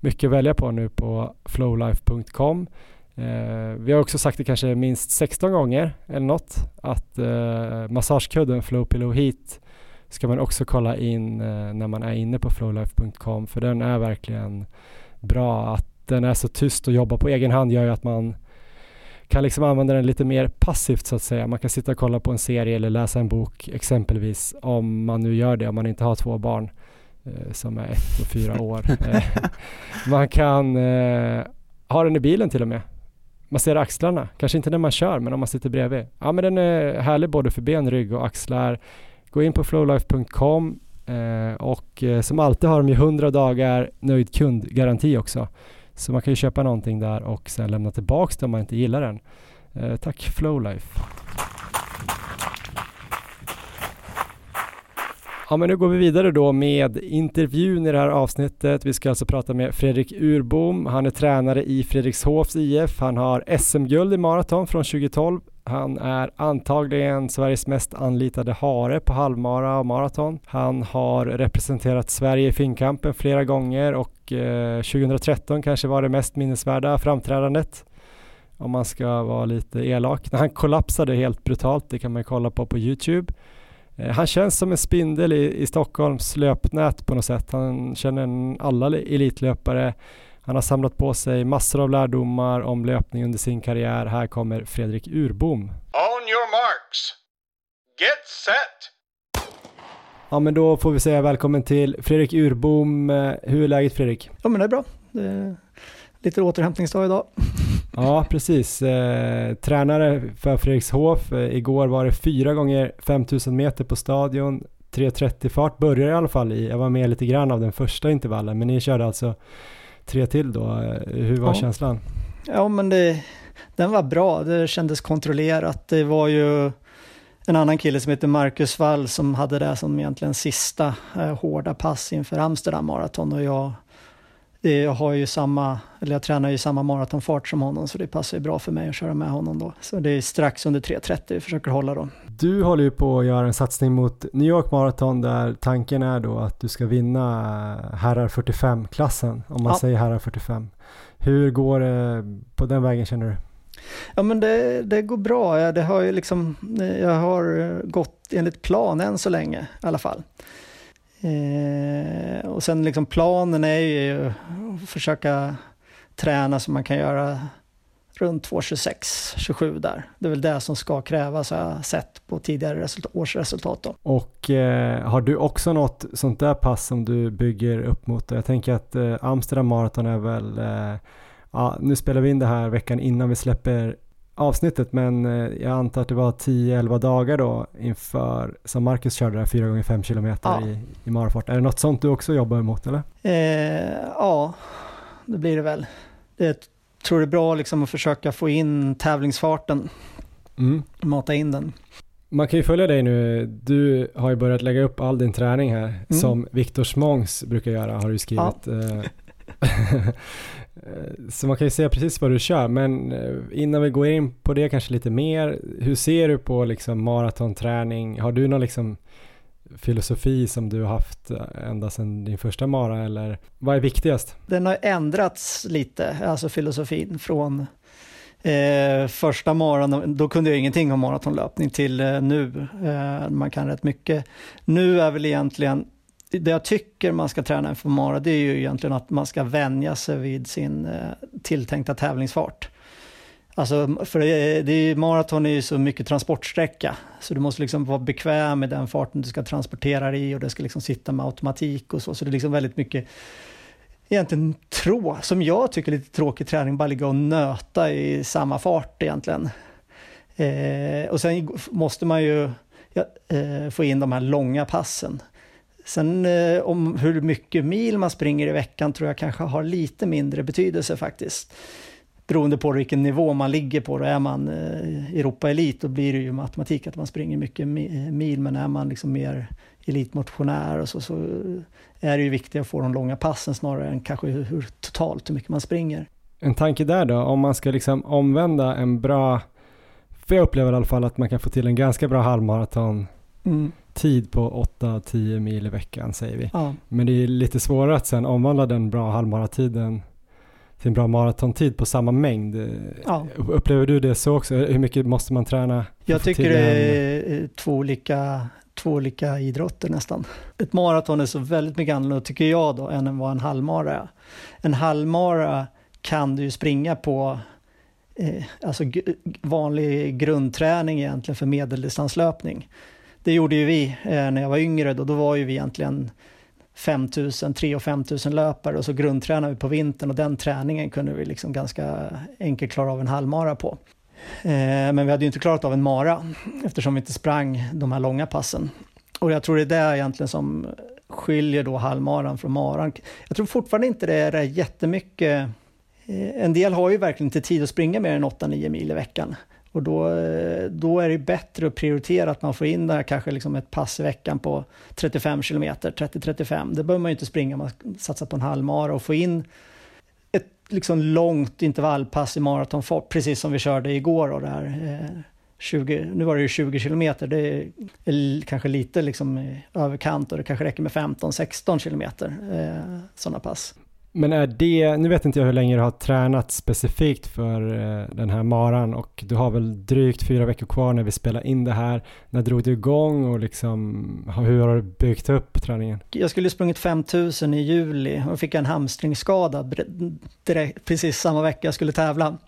mycket att välja på nu på flowlife.com. Eh, vi har också sagt det kanske minst 16 gånger eller något att eh, massagekudden Flow Pillow Heat ska man också kolla in eh, när man är inne på flowlife.com för den är verkligen bra. Att den är så tyst och jobbar på egen hand gör ju att man kan liksom använda den lite mer passivt så att säga. Man kan sitta och kolla på en serie eller läsa en bok exempelvis om man nu gör det, om man inte har två barn eh, som är ett och fyra år. Eh, man kan eh, ha den i bilen till och med. Man ser axlarna, kanske inte när man kör men om man sitter bredvid. Ja men den är härlig både för ben, rygg och axlar. Gå in på flowlife.com eh, och eh, som alltid har de ju 100 dagar nöjd kundgaranti också. Så man kan ju köpa någonting där och sen lämna tillbaks det om man inte gillar den. Eh, tack Flowlife. Ja men nu går vi vidare då med intervjun i det här avsnittet. Vi ska alltså prata med Fredrik Urbom. Han är tränare i Fredrikshovs IF. Han har SM-guld i maraton från 2012. Han är antagligen Sveriges mest anlitade hare på halvmara och maraton. Han har representerat Sverige i finkampen flera gånger och eh, 2013 kanske var det mest minnesvärda framträdandet om man ska vara lite elak. När han kollapsade helt brutalt, det kan man kolla på på Youtube. Eh, han känns som en spindel i, i Stockholms löpnät på något sätt. Han känner alla elitlöpare. Han har samlat på sig massor av lärdomar om löpning under sin karriär. Här kommer Fredrik Urbom. On your marks. Get set. Ja men då får vi säga välkommen till Fredrik Urbom. Eh, hur är läget Fredrik? Ja men det är bra. Det är lite återhämtningsdag idag. Ja, precis. Eh, tränare för Fredrikshof. Eh, igår var det fyra gånger 5000 meter på stadion. 3.30 fart började i alla fall i. Jag var med lite grann av den första intervallen, men ni körde alltså tre till då. Eh, hur var Ja. känslan? Ja men det, den var bra. Det kändes kontrollerat. Det var ju en annan kille som heter Marcus Wall som hade det som egentligen sista eh, hårda pass inför Amsterdam Marathon och jag, jag har ju samma, eller jag tränar ju samma maratonfart som honom så det passar ju bra för mig att köra med honom då. Så det är strax under 3.30 vi försöker hålla då. Du håller ju på att göra en satsning mot New York Marathon där tanken är då att du ska vinna herrar 45-klassen, om man Ja. säger herrar 45. Hur går det på den vägen känner du? Ja men det, det går bra. Det har ju liksom, jag har gått enligt plan än så länge i alla fall. Eh, och sen liksom planen är ju att försöka träna så man kan göra runt 2.26, 27 där. Det är väl det som ska krävas har jag sett på tidigare resultat, årsresultat då. Och eh, har du också något sånt där pass som du bygger upp mot? Jag tänker att eh, Amsterdam Marathon är väl, eh, ja, nu spelar vi in det här veckan innan vi släpper avsnittet, men eh, jag antar att det var 10-11 dagar då inför, som Marcus körde där 4 gånger 5 kilometer Ja. i, i marafart. Är det något sånt du också jobbar emot eller? Eh, ja, det blir det väl. Det tror det är bra liksom att försöka få in tävlingsfarten, Mm. mata in den. Man kan ju följa dig nu. Du har ju börjat lägga upp all din träning här Mm. som Viktor Smångs brukar göra har du skrivit. Eh, Eh, så man kan ju säga precis vad du kör, men eh, innan vi går in på det kanske lite mer, hur ser du på liksom maratonträning? Har du någon liksom filosofi som du har haft eh, ända sedan din första mara eller vad är viktigast? Den har ändrats lite, alltså filosofin från eh, första maran, då kunde jag ingenting om maratonlöpning till eh, nu. Eh, man kan rätt mycket. Nu är väl egentligen, det jag tycker man ska träna inför mara, det är ju egentligen att man ska vänja sig vid sin eh, tilltänkta tävlingsfart. Alltså, för det, det är, maraton är ju så mycket transportsträcka, så du måste liksom vara bekväm med den farten du ska transportera dig i och det ska liksom sitta med automatik och så, så det är liksom väldigt mycket egentligen trå, som jag tycker är lite tråkig träning, bara ligga och nöta i samma fart egentligen. Eh, och sen måste man ju ja, eh, få in de här långa passen. Sen eh, om hur mycket mil man springer i veckan tror jag kanske har lite mindre betydelse faktiskt. Beroende på vilken nivå man ligger på. Då är man eh, Europa-elit då blir det ju med automatik att man springer mycket mi- mil. Men är man liksom mer elitmotionär och så, så är det ju viktigt att få de långa passen snarare än kanske hur, hur totalt hur mycket man springer. En tanke där då, om man ska liksom omvända en bra, för jag upplever i alla fall att man kan få till en ganska bra halvmaraton Mm. Tid på 8-10 mil i veckan säger vi. Ja. Men det är lite svårare att sen omvandla den bra halvmaratiden till en bra maratontid på samma mängd. Ja. Upplever du det så också? Hur mycket måste man träna? Jag tycker det är eh, två olika, två olika idrotter nästan. Ett maraton är så väldigt mycket annorlunda, tycker jag då, än vad en halvmara är. En halvmara kan du ju springa på eh, alltså vanlig grundträning egentligen för medeldistanslöpning. Det gjorde ju vi eh, när jag var yngre då, då var ju vi egentligen 5000, 3 och 5000 löpare och så grundtränade vi på vintern och den träningen kunde vi liksom ganska enkelt klara av en halvmara på. Eh, men vi hade ju inte klarat av en mara eftersom vi inte sprang de här långa passen. Och jag tror det är det egentligen som skiljer då halvmaran från maran. Jag tror fortfarande inte det är jättemycket eh, en del har ju verkligen inte tid att springa mer än 8-9 mil i veckan. Och då, eh, då är det bättre att prioritera att man får in där kanske liksom ett pass i veckan på 35 kilometer, 30-35. Det behöver man ju inte springa, man satsar på en halvmara och få in ett liksom långt intervallpass i maratonfart, precis som vi körde igår. Då, eh, 20, nu var det ju 20 kilometer, det är kanske lite liksom överkant och det kanske räcker med 15-16 kilometer, eh, sådana pass. Men är det, nu vet inte jag hur länge du har tränat specifikt för eh, den här maran och du har väl drygt fyra veckor kvar när vi spelar in det här. När drog du igång och liksom, hur har du byggt upp träningen? Jag skulle sprungit 5000 i juli och fick en hamstringsskada direkt, precis samma vecka jag skulle tävla.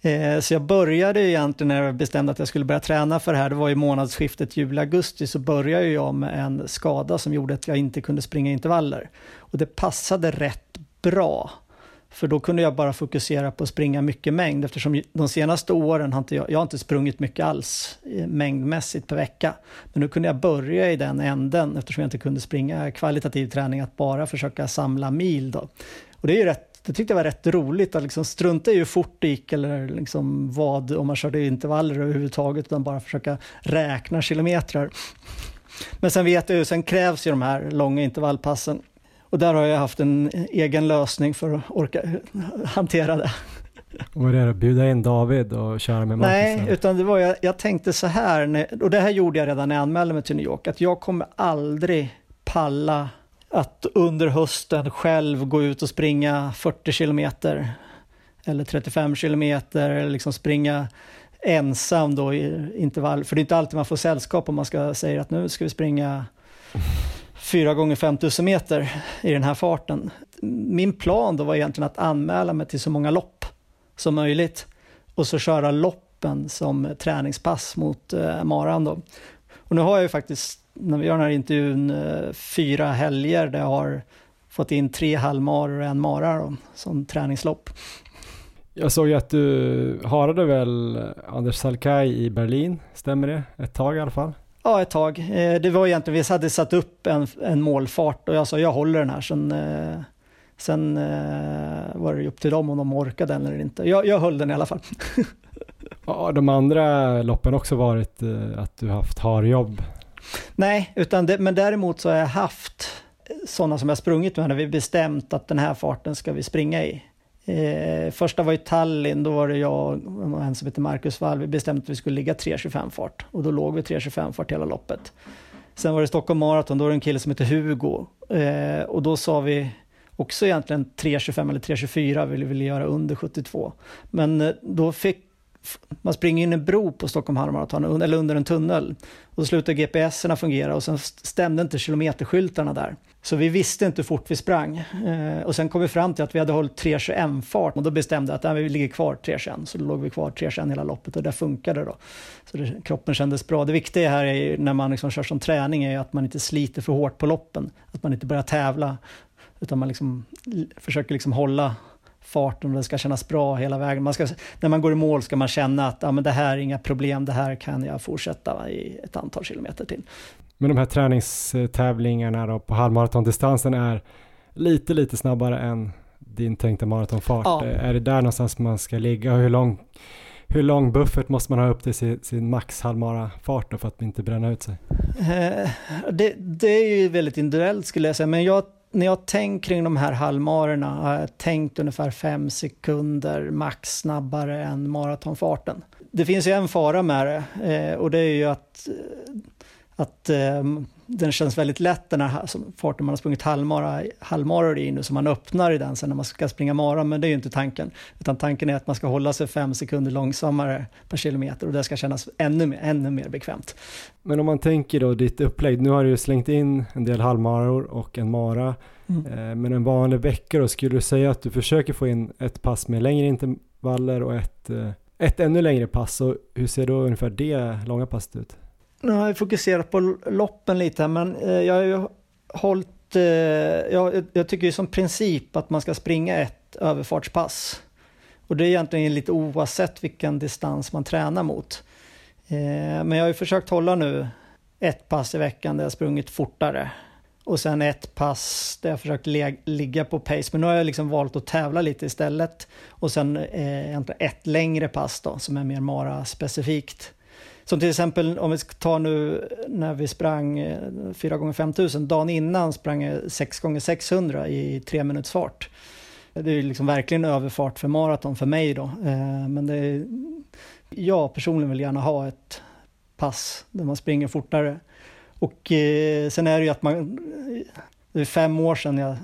Eh, så jag började egentligen när jag bestämde att jag skulle börja träna för det här, det var i månadsskiftet juli-augusti, så började jag med en skada som gjorde att jag inte kunde springa intervaller. Och det passade rätt bra. För då kunde jag bara fokusera på att springa mycket mängd eftersom de senaste åren har inte jag, jag har inte sprungit mycket alls eh, mängdmässigt per vecka. Men nu kunde jag börja i den änden eftersom jag inte kunde springa kvalitativ träning att bara försöka samla mil. Då. Och det är ju rätt det tyckte jag var rätt roligt att liksom strunta i hur fort det gick eller liksom vad, om man körde intervaller överhuvudtaget, utan bara försöka räkna kilometrar. Men sen vet jag ju, sen krävs ju de här långa intervallpassen. Och där har jag haft en egen lösning för att orka hantera det. Var det att bjuda in David och köra med Marcus? Nej, utan det var jag, jag tänkte så här, och det här gjorde jag redan när jag anmälde mig till New York, att jag kommer aldrig palla att under hösten själv gå ut och springa 40 kilometer eller 35 kilometer eller liksom springa ensam då i intervall. För det är inte alltid man får sällskap om man ska säga att nu ska vi springa 4 gånger 5000 meter i den här farten. Min plan då var egentligen att anmäla mig till så många lopp som möjligt och så köra loppen som träningspass mot eh, maran då. Och nu har jag ju faktiskt när vi gör den här intervjun eh, fyra helger där jag har fått in tre halvmaror och en mara då, som träningslopp. Jag såg ju att du harade väl Anders Salkai i Berlin, stämmer det? Ett tag i alla fall? Ja, ett tag. Eh, det var egentligen, vi hade satt upp en, en målfart och jag sa jag håller den här. Sen, eh, sen var det upp till dem om de orkade den eller inte. Jag, jag höll den i alla fall. Ja, de andra loppen också varit att du haft harjobb Nej, utan det, men däremot så har jag haft sådana som jag sprungit med när vi bestämt att den här farten ska vi springa i. Eh, första var i Tallinn, då var det jag och en som heter Marcus Wall, vi bestämde att vi skulle ligga 3.25 fart och då låg vi 3.25 fart hela loppet. Sen var det Stockholm Marathon, då var det en kille som heter Hugo eh, och då sa vi också egentligen 3.25 eller 3.24 ville vi göra under 72. Men eh, då fick man springer in en bro på Stockholm halvmaraton, eller under en tunnel. Och då slutar GPSerna fungera och sen stämde inte kilometerskyltarna där. Så vi visste inte hur fort vi sprang. Eh, och sen kom vi fram till att vi hade hållit 3.21 fart och då bestämde jag att nej, vi ligger kvar 3.21. Så då låg vi kvar 3.21 hela loppet och det funkade då. Så det, kroppen kändes bra. Det viktiga här är, när man liksom kör som träning är att man inte sliter för hårt på loppen. Att man inte börjar tävla utan man liksom försöker liksom hålla farten och det ska kännas bra hela vägen. Man ska, när man går i mål ska man känna att ja, men det här är inga problem, det här kan jag fortsätta i ett antal kilometer till. Men de här träningstävlingarna då på halvmaratondistansen är lite, lite snabbare än din tänkta maratonfart. Ja. Är det där någonstans man ska ligga? Hur lång, hur lång buffert måste man ha upp till sin, sin max halvmara-fart för att inte bränna ut sig? Eh, det, det, är ju väldigt individuellt skulle jag säga, men jag när jag tänkt kring de här halvmarorna har jag tänkt ungefär fem sekunder max snabbare än maratonfarten. Det finns ju en fara med det eh, och det är ju att, att eh, den känns väldigt lätt den här farten man har sprungit halvmara, halvmaror i nu så man öppnar i den sen när man ska springa mara men det är ju inte tanken. Utan tanken är att man ska hålla sig fem sekunder långsammare per kilometer och det ska kännas ännu mer, ännu mer bekvämt. Men om man tänker då ditt upplägg, nu har du ju slängt in en del halvmaror och en mara. Mm. Eh, men en vanlig vecka då, skulle du säga att du försöker få in ett pass med längre intervaller och ett, eh, ett ännu längre pass. Och hur ser då ungefär det långa passet ut? Nu har jag fokuserat på loppen lite men eh, jag har ju hållit, eh, jag, jag tycker ju som princip att man ska springa ett överfartspass. Och det är egentligen lite oavsett vilken distans man tränar mot. Eh, men jag har ju försökt hålla nu ett pass i veckan där jag sprungit fortare och sen ett pass där jag försökt ligga på pace. Men nu har jag liksom valt att tävla lite istället. Och sen eh, ett längre pass då som är mer Mara-specifikt. Som till exempel om vi tar nu när vi sprang eh, 4 gånger 5000 dagen innan sprang jag 6 gånger 600 i tre minuters fart. Det är liksom verkligen överfart för maraton för mig då. Eh, men det är, jag personligen vill gärna ha ett pass där man springer fortare. Och eh, sen är det ju att man, det är fem år sedan jag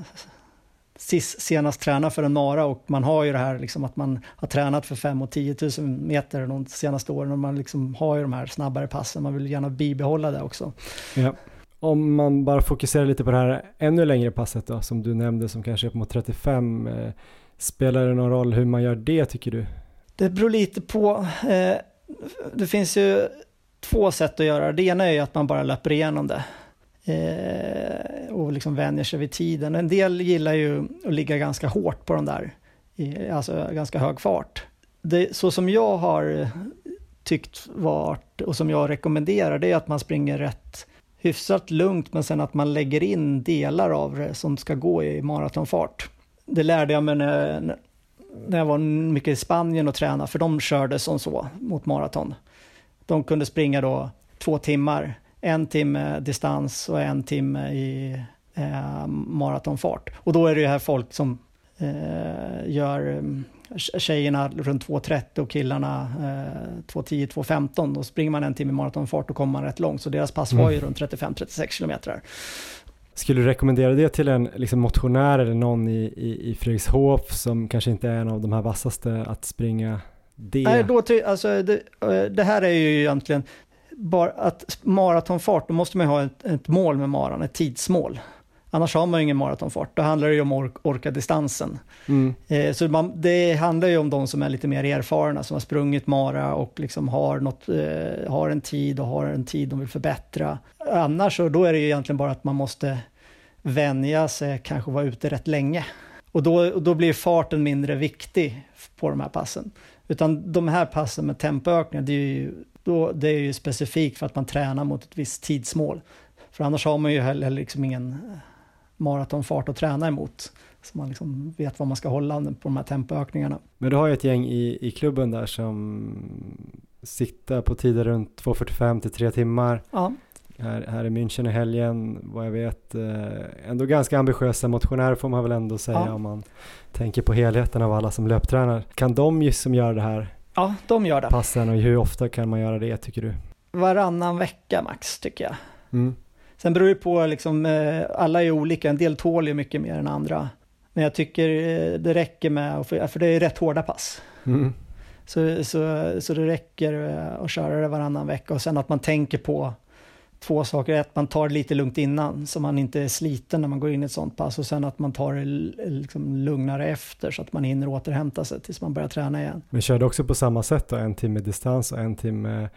sist, senast tränade för en mara och man har ju det här liksom att man har tränat för 5 och 10 000 meter de senaste åren och man liksom har ju de här snabbare passen, man vill gärna bibehålla det också. Ja. Om man bara fokuserar lite på det här ännu längre passet då, som du nämnde som kanske är på mot 35, eh, spelar det någon roll hur man gör det tycker du? Det beror lite på, eh, det finns ju två sätt att göra det. Det ena är ju att man bara löper igenom det eh, och liksom vänjer sig vid tiden. En del gillar ju att ligga ganska hårt på de där, i, alltså ganska hög fart. Det, så som jag har tyckt vart och som jag rekommenderar det är att man springer rätt hyfsat lugnt men sen att man lägger in delar av det som ska gå i maratonfart. Det lärde jag mig när, när jag var mycket i Spanien och tränade för de körde som så mot maraton. De kunde springa då två timmar, en timme distans och en timme i eh, maratonfart. Och då är det ju här folk som eh, gör tjejerna runt 2.30 och killarna eh, 2.10, 2.15. Då springer man en timme i maratonfart och kommer man rätt långt. Så deras pass var ju mm. runt 35-36 kilometer. Skulle du rekommendera det till en liksom, motionär eller någon i, i, i Fredrikshof som kanske inte är en av de här vassaste att springa det... Nej, då, alltså, det, eh, det här är ju egentligen bara att maratonfart, då måste man ha ett, ett mål med maran, ett tidsmål. Annars har man ju ingen maratonfart, då handlar det ju om att ork, orka distansen. Mm. Eh, så man, det handlar ju om de som är lite mer erfarna, som har sprungit mara och liksom har, något, eh, har en tid och har en tid de vill förbättra. Annars så då är det ju egentligen bara att man måste vänja sig, kanske vara ute rätt länge. Och då, då blir farten mindre viktig på de här passen. Utan de här passen med tempoökningar, det är ju, då, det är ju specifikt för att man tränar mot ett visst tidsmål. För annars har man ju heller liksom ingen eh, maratonfart att träna emot. Så man liksom vet vad man ska hålla på de här tempoökningarna. Men du har ju ett gäng i, i klubben där som siktar på tider runt 2.45 till 3 timmar. Ja här, här i München i helgen, vad jag vet, eh, ändå ganska ambitiösa motionärer får man väl ändå säga ja. om man tänker på helheten av alla som löptränar. Kan de ju som gör det här Ja, de gör det. Passen och hur ofta kan man göra det tycker du? Varannan vecka max tycker jag. Mm. Sen beror det på, liksom, eh, alla är olika, en del tål ju mycket mer än andra. Men jag tycker eh, det räcker med, för det är rätt hårda pass. Mm. Så, så, så det räcker att köra det varannan vecka och sen att man tänker på två saker. Ett, man tar det lite lugnt innan så man inte är sliten när man går in i ett sånt pass och sen att man tar det liksom lugnare efter så att man hinner återhämta sig tills man börjar träna igen. Men kör du också på samma sätt då, en timme distans och en timme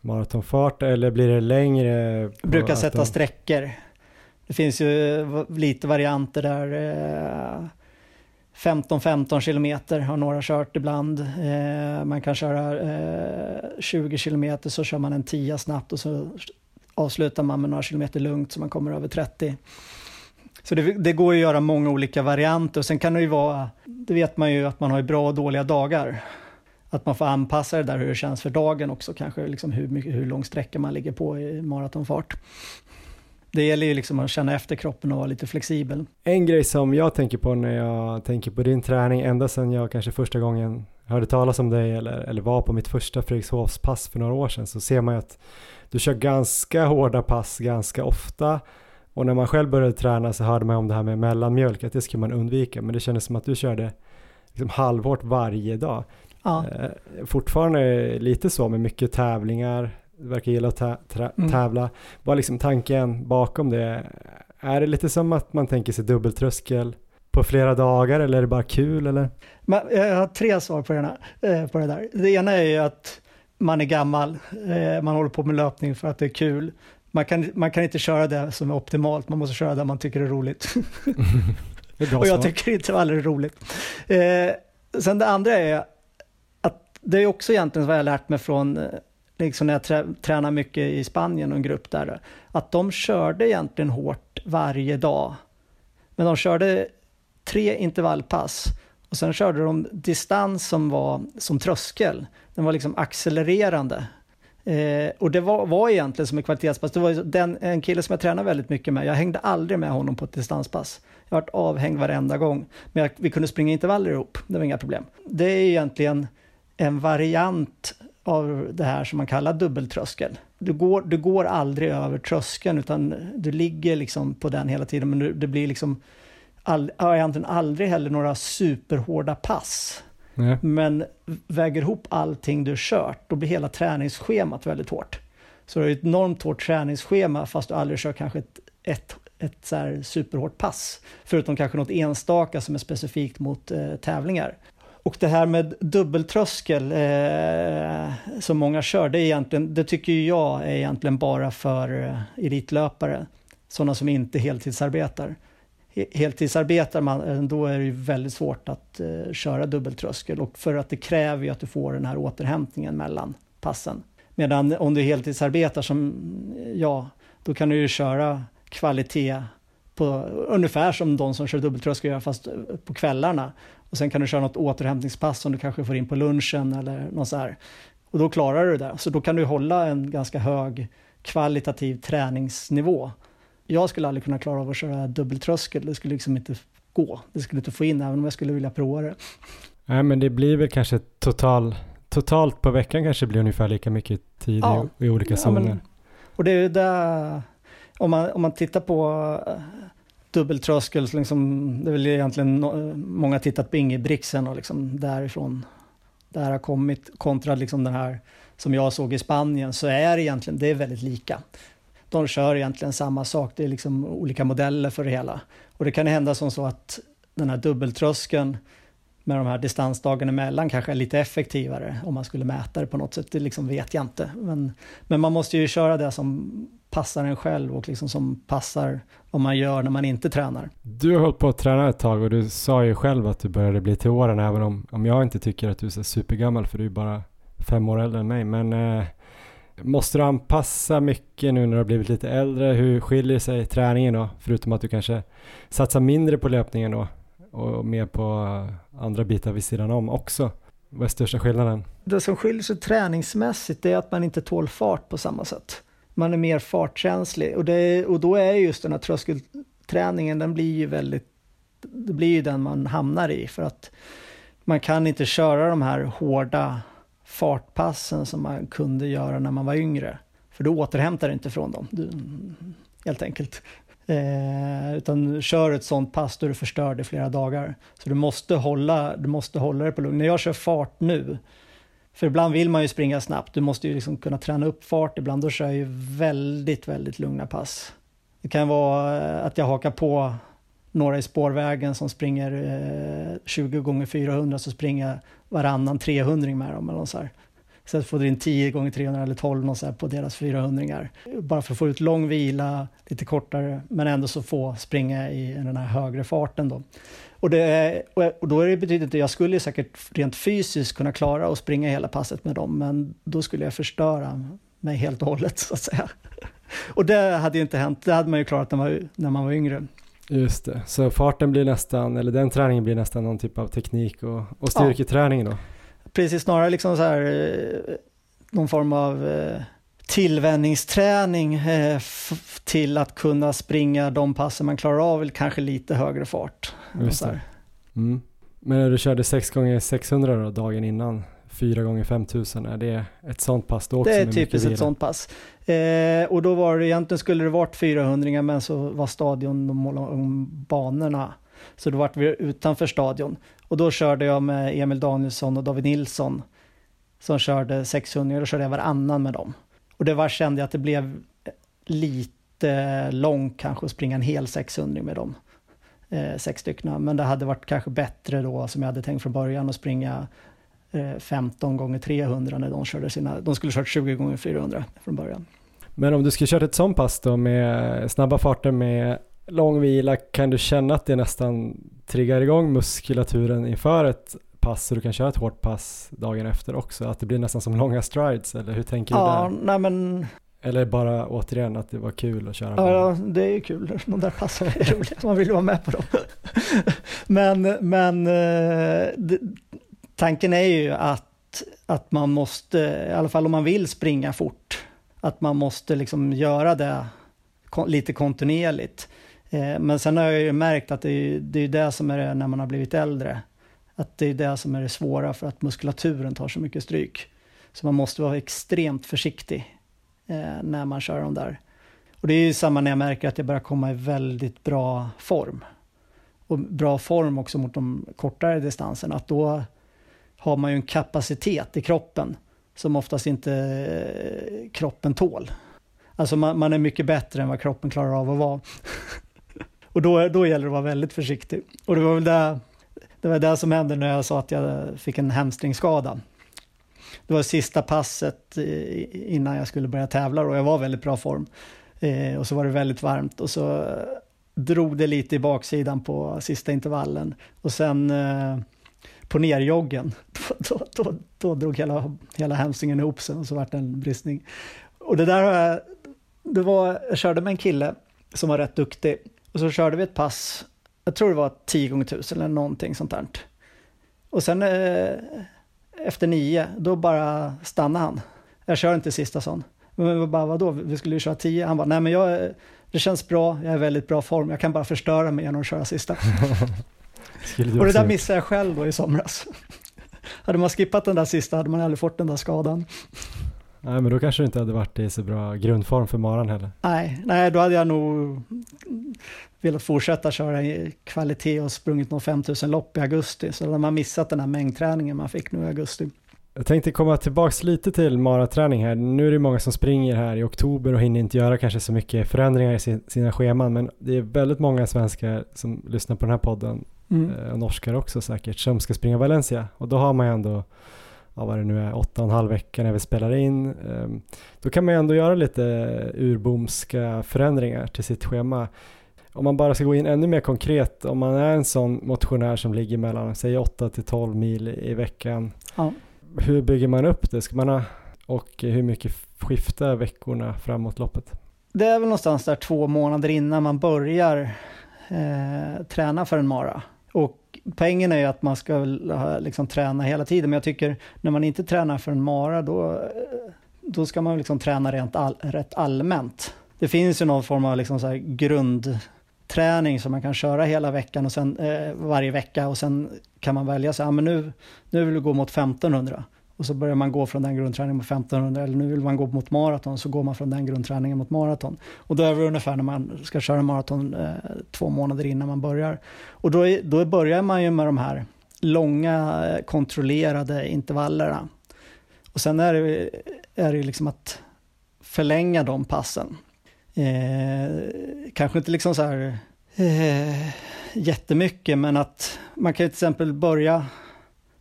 maratonfart eller blir det längre? Jag brukar sätta de... sträckor. Det finns ju lite varianter där. 15-15 eh, kilometer har några kört ibland. Eh, man kan köra 20 eh, kilometer så kör man en 10 snabbt och så avslutar man med några kilometer lugnt så man kommer över 30. Så det, det, går att göra många olika varianter och sen kan det ju vara, det vet man ju att man har bra och dåliga dagar. Att man får anpassa det där hur det känns för dagen också, kanske liksom hur, hur lång sträcka man ligger på i maratonfart. Det gäller ju liksom att känna efter kroppen och vara lite flexibel. En grej som jag tänker på när jag tänker på din träning, ända sedan jag kanske första gången hörde talas om dig eller, eller var på mitt första Fredrikshovspass för några år sedan, så ser man ju att du kör ganska hårda pass ganska ofta. Och när man själv började träna så hörde man om det här med mellanmjölk, att det skulle man undvika. Men det kändes som att du körde liksom halvhårt varje dag. Ja. Eh, fortfarande lite så med mycket tävlingar, du verkar gilla att tä mm. tävla. Vad är liksom tanken bakom det? Är det lite som att man tänker sig dubbeltröskel på flera dagar eller är det bara kul eller? Men jag har tre svar på, den här, på det där. Det ena är ju att man är gammal, man håller på med löpning för att det är kul. Man kan, man kan inte köra det som är optimalt, man måste köra det man tycker är roligt. är och jag tycker inte det är roligt. Eh, sen det andra är att det är också egentligen vad jag lärt mig från liksom när jag trä, tränar mycket i Spanien och en grupp där, att de körde egentligen hårt varje dag. Men de körde tre intervallpass och sen körde de distans som var som tröskel. Den var liksom accelererande. Eh, och det var, var egentligen som ett kvalitetspass. Det var den, en kille som jag tränade väldigt mycket med. Jag hängde aldrig med honom på ett distanspass. Jag varit avhängd varenda gång. Men jag, vi kunde springa intervaller ihop. Det var inga problem. Det är egentligen en variant av det här som man kallar dubbeltröskel. Du går, du går aldrig över tröskeln utan du ligger liksom på den hela tiden men det blir liksom all, egentligen aldrig heller några superhårda pass. Nej. Men väger ihop allting du kört, då blir hela träningsschemat väldigt hårt. Så du har ett enormt hårt träningsschema fast du aldrig kör kanske ett, ett, ett så här superhårt pass. Förutom kanske något enstaka som är specifikt mot eh, tävlingar. Och det här med dubbeltröskel eh, som många kör, det, är egentligen, det tycker jag är egentligen bara för eh, elitlöpare. Sådana som inte heltidsarbetar. Heltidsarbetar man, eh, då är det ju väldigt svårt att eh, köra dubbeltröskel och för att det kräver ju att du får den här återhämtningen mellan passen. Medan om du heltidsarbetar som eh, jag, då kan du ju köra kvalitet på, ungefär som de som kör dubbeltröskel gör fast eh, på kvällarna. Och sen kan du köra något återhämtningspass som du kanske får in på lunchen eller något så här. Och då klarar du det. Så då kan du hålla en ganska hög kvalitativ träningsnivå. Jag skulle aldrig kunna klara av att köra dubbeltröskel. Det skulle liksom inte gå. Det skulle inte få in även om jag skulle vilja prova det. Nej, men det blir väl kanske total, totalt på veckan kanske blir ungefär lika mycket tid ja. i, i, olika zoner. Ja, men, och det är ju där, om man, om man tittar på dubbeltröskel, liksom, det är väl egentligen no, många tittat på Ingebrigtsen och liksom därifrån det här har kommit kontra liksom den här som jag såg i Spanien så är det egentligen, det är väldigt lika. De kör egentligen samma sak, det är liksom olika modeller för det hela. Och det kan hända som så att den här dubbeltröskeln med de här distansdagarna emellan kanske är lite effektivare om man skulle mäta det på något sätt, det liksom vet jag inte. Men, men man måste ju köra det som passar en själv och liksom som passar vad man gör när man inte tränar. Du har hållit på att träna ett tag och du sa ju själv att du började bli till åren även om, om jag inte tycker att du är så supergammal för du är bara fem år äldre än mig. Men eh, måste du anpassa mycket nu när du har blivit lite äldre? Hur skiljer sig träningen då? Förutom att du kanske satsar mindre på löpningen då och mer på eh, andra bitar vid sidan om också. Vad är största skillnaden? Det som skiljer sig träningsmässigt är att man inte tål fart på samma sätt man är mer fartkänslig och, det, och då är just den här tröskelträningen, den blir ju väldigt, det blir ju den man hamnar i för att man kan inte köra de här hårda fartpassen som man kunde göra när man var yngre. För du återhämtar inte från dem, du, helt enkelt. Eh, utan kör ett sånt pass då du förstör det flera dagar. Så du måste hålla, du måste hålla det på lugn. När jag kör fart nu, för ibland vill man ju springa snabbt, du måste ju liksom kunna träna upp fart, ibland då kör jag ju väldigt, väldigt lugna pass. Det kan vara eh, att jag hakar på några i spårvägen som springer eh, 20 gånger 400 så springer jag varannan 300 med dem eller så här. Så att få in 10 gånger 300 eller 12 något så på deras 400 Bara för att få ut lång vila, lite kortare, men ändå så få springa i den här högre farten då. Och, det, och då är det betydligt att jag skulle säkert rent fysiskt kunna klara att springa hela passet med dem, men då skulle jag förstöra mig helt och hållet så att säga. Och det hade ju inte hänt, det hade man ju klarat när man, när man var yngre. Just det, så farten blir nästan, eller den träningen blir nästan någon typ av teknik och, och styrketräning då? Precis, snarare liksom så här, eh, någon form av eh, tillvänjningsträning eh, till att kunna springa de passen man klarar av, kanske lite högre fart. Just det. Mm. Men när du körde 6 gånger 600 då, dagen innan, 4 gånger 5000 är det ett sånt pass då också? Det är typiskt ett sånt pass. Eh, och då var det egentligen skulle det varit 400 men så var stadion, de målade om banorna. Så då vart vi utanför stadion. Och då körde jag med Emil Danielsson och David Nilsson som körde 600, då körde jag varannan med dem. Och det var, kände jag att det blev lite långt kanske att springa en hel 600 med dem. eh, sex stycken. Men det hade varit kanske bättre då, som jag hade tänkt från början, att springa 15 gånger 300 när de körde sina, de skulle kört 20 gånger 400 från början. Men om du skulle kört ett sånt pass då med snabba farter med lång vila, kan du känna att det nästan triggar igång muskulaturen inför ett pass så du kan köra ett hårt pass dagen efter också? Att det blir nästan som långa strides eller hur tänker du Ja, där? nej men Eller bara återigen att det var kul att köra? Ja, det är ju kul. De där passen är roliga. Man vill vara med på dem. men men eh, det, tanken är ju att, att man måste, i alla fall om man vill springa fort, att man måste liksom göra det lite kontinuerligt. Eh, men sen har jag ju märkt att det är, det är det som är det när man har blivit äldre. Att det är det som är det svåra för att muskulaturen tar så mycket stryk. Så man måste vara extremt försiktig eh, när man kör de där. Och det är ju samma när jag märker att jag börjar komma i väldigt bra form. Och bra form också mot de kortare distanserna. Att då har man ju en kapacitet i kroppen som oftast inte eh, kroppen tål. Alltså man, man är mycket bättre än vad kroppen klarar av att vara. och då, då gäller det att vara väldigt försiktig. Och det var väl det, det, var det som hände när jag sa att jag fick en hamstringskada. Det var sista passet eh, innan jag skulle börja tävla och jag var i väldigt bra form. Eh, och så var det väldigt varmt och så eh, drog det lite i baksidan på sista intervallen. Och sen eh, på nerjoggen, då, då, då, då drog hela, hela hamstringen ihop sig och så vart det en bristning. Och det där har jag, det var, jag körde med en kille som var rätt duktig och så körde vi ett pass, jag tror det var 10 gånger 1000 eller någonting sånt där. Och sen eh, efter nio, då bara stannade han. Jag kör inte sista sån. Men jag bara, vadå, vi skulle ju köra tio. Han bara, nej men jag, det känns bra, jag är i väldigt bra form, jag kan bara förstöra mig genom att köra sista. Och det där missade jag själv då i somras. hade man skippat den där sista hade man aldrig fått den där skadan. Nej men då kanske du inte hade varit i så bra grundform för maran heller. Nej, nej, då hade jag nog velat fortsätta köra i kvalitet och sprungit någon 5000 lopp i augusti. Så då har man missat den här mängdträningen man fick nu i augusti. Jag tänkte komma tillbaks lite till maraträning här. Nu är det många som springer här i oktober och hinner inte göra kanske så mycket förändringar i sin- sina scheman men det är väldigt många svenskar som lyssnar på den här podden Mm. eh, och norskar också säkert som ska springa Valencia och då har man ju ändå ja, vad det nu är, åtta och en halv vecka när vi spelar in. Ehm, Då kan man ju ändå göra lite urbomska förändringar till sitt schema. Om man bara ska gå in ännu mer konkret, om man är en sån motionär som ligger mellan, säg 8 till 12 mil i veckan, Ja. hur bygger man upp det? Ska man ha, och hur mycket skiftar veckorna framåt loppet? Det är väl någonstans där två månader innan man börjar eh, träna för en mara. Och poängen är ju att man ska eh, liksom, träna hela tiden, men jag tycker när man inte tränar för en mara då, eh, då ska man liksom träna rent all, rätt allmänt. Det finns ju någon form av liksom så här grundträning som man kan köra hela veckan och sen eh, varje vecka och sen kan man välja så här, men nu, nu vill du gå mot 1500 och så börjar man gå från den grundträningen mot 1500 eller nu vill man gå mot maraton så går man från den grundträningen mot maraton. Och då är det ungefär när man ska köra maraton eh, två månader innan man börjar. Och då, är, då börjar man ju med de här långa eh, kontrollerade intervallerna. Och sen är det, är det liksom att förlänga de passen. Eh, kanske inte liksom så här eh, jättemycket men att man kan ju till exempel börja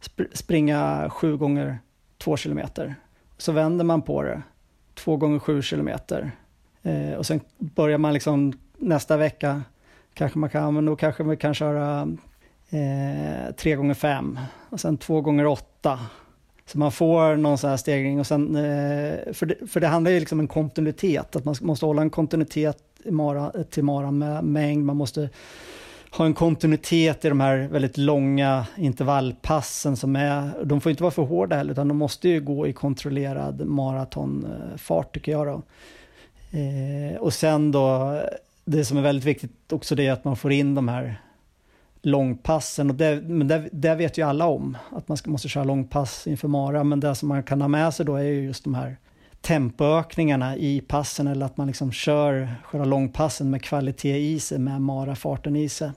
sp- springa sju gånger två kilometer. Så vänder man på det, två gånger sju kilometer. Eh, och sen börjar man liksom nästa vecka, kanske man kan, men då kanske man kan köra eh, tre gånger fem och sen två gånger åtta. Så man får någon sån här stegring och sen, eh, för, det, för det handlar ju liksom om en kontinuitet, att man måste hålla en kontinuitet i mara, till maran med mängd, man måste ha en kontinuitet i de här väldigt långa intervallpassen som är, de får inte vara för hårda heller, utan de måste ju gå i kontrollerad maratonfart tycker jag då. Eh, och sen då, det som är väldigt viktigt också det är att man får in de här långpassen, och det, men det, det vet ju alla om, att man ska, måste köra långpass inför mara, men det som man kan ha med sig då är ju just de här tempoökningarna i passen eller att man liksom kör själva långpassen med kvalitet i sig, med marafarten i sig.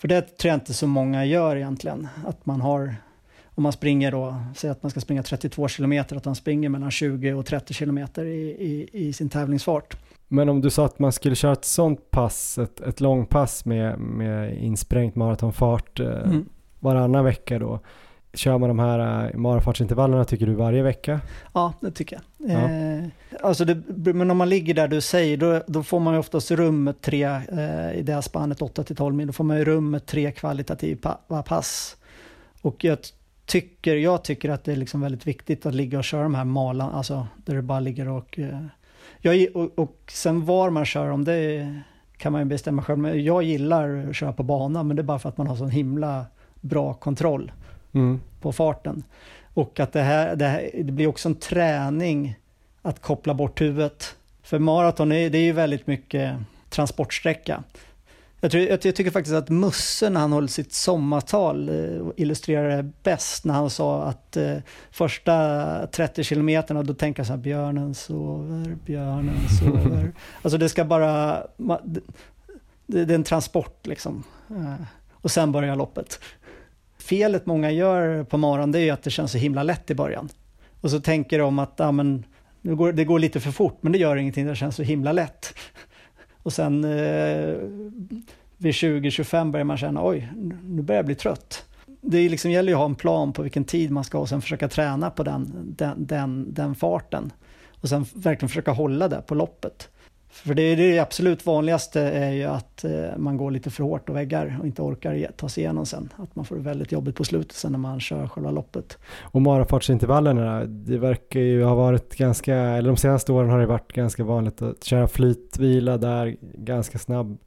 För det tror jag inte så många gör egentligen, att man har, om man springer då, säg att man ska springa 32 kilometer, att man springer mellan 20 och 30 kilometer i, i, i sin tävlingsfart. Men om du sa att man skulle köra ett sånt pass, ett, ett långpass med, med insprängt maratonfart eh, mm. varannan vecka då, Kör man de här äh, marafartsintervallerna tycker du varje vecka? Ja, det tycker jag. Ja. Eh, alltså det, men om man ligger där du säger, då, då får man ju oftast rum med tre, eh, i det här spannet 8-12 mil, då får man ju rum med tre kvalitativa pass. Och jag tycker, jag tycker att det är liksom väldigt viktigt att ligga och köra de här malan, alltså där du bara ligger och... Eh, jag, och, och sen var man kör, om det kan man ju bestämma själv, men jag gillar att köra på bana, men det är bara för att man har sån himla bra kontroll mm. på farten. Och att det här, det här, det blir också en träning att koppla bort huvudet. För maraton är, det är ju väldigt mycket transportsträcka. Jag, tror, jag, tycker faktiskt att Musse när han höll sitt sommartal eh, illustrerar det bäst när han sa att eh, första 30 kilometerna då tänker jag så här björnen sover, björnen sover. alltså det ska bara, det, det, är en transport liksom. Eh, och sen börjar loppet felet många gör på morgonen det är ju att det känns så himla lätt i början. Och så tänker de att ja, men, det, går, det går lite för fort, men det gör ingenting, det känns så himla lätt. Och sen eh, vid 20-25 börjar man känna oj, nu börjar jag bli trött. Det liksom gäller ju att ha en plan på vilken tid man ska ha och sen försöka träna på den, den, den, den farten. Och sen verkligen försöka hålla det på loppet. För det, det absolut vanligaste är ju att eh, man går lite för hårt och väggar och inte orkar ta sig igenom sen. Att man får det väldigt jobbigt på slutet sen när man kör själva loppet. Och marafartsintervallerna, det verkar ju ha varit ganska, eller de senaste åren har det varit ganska vanligt att köra flytvila där, ganska snabb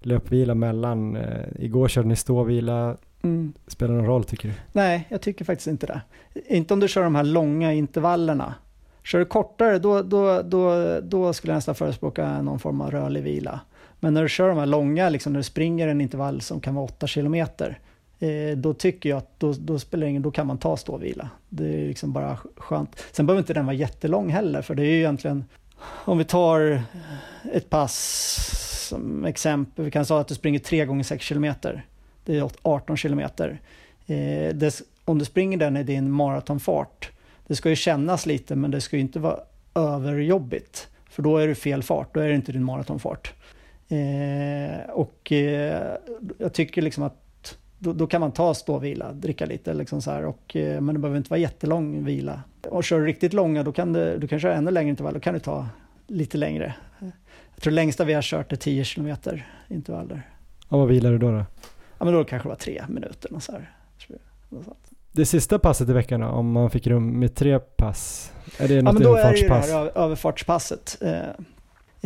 löpvila mellan. Eh, igår körde ni ståvila. Mm. Spelar någon roll tycker du? Nej, jag tycker faktiskt inte det. Inte om du kör de här långa intervallerna Kör du kortare, då, då, då, då skulle jag nästan förespråka någon form av rörlig vila. Men när du kör de här långa, liksom, när du springer en intervall som kan vara 8 kilometer, eh, då tycker jag att då, då spelar ingen, då kan man ta ståvila. Det är liksom bara skönt. Sen behöver inte den vara jättelång heller, för det är ju egentligen, om vi tar ett pass som exempel, vi kan säga att du springer 3 gånger 6 kilometer. Det är 18 kilometer. Eh, om du springer den i din maratonfart, det ska ju kännas lite men det ska ju inte vara överjobbigt. För då är det fel fart, då är det inte din maratonfart. Eh, och eh, jag tycker liksom att då, då, kan man ta ståvila, dricka lite liksom så här, och, eh, men det behöver inte vara jättelång vila. Och kör du riktigt långa, då kan du, du kan köra ännu längre intervall, då kan du ta lite längre. Jag tror längsta vi har kört är 10 kilometer intervaller. Och vad vilar du då? då? Ja, men då kanske det var tre minuter. Och så här. Det sista passet i veckan då, om man fick rum med tre pass, är det något ja, men då är det ju det här överfartspasset. Eh,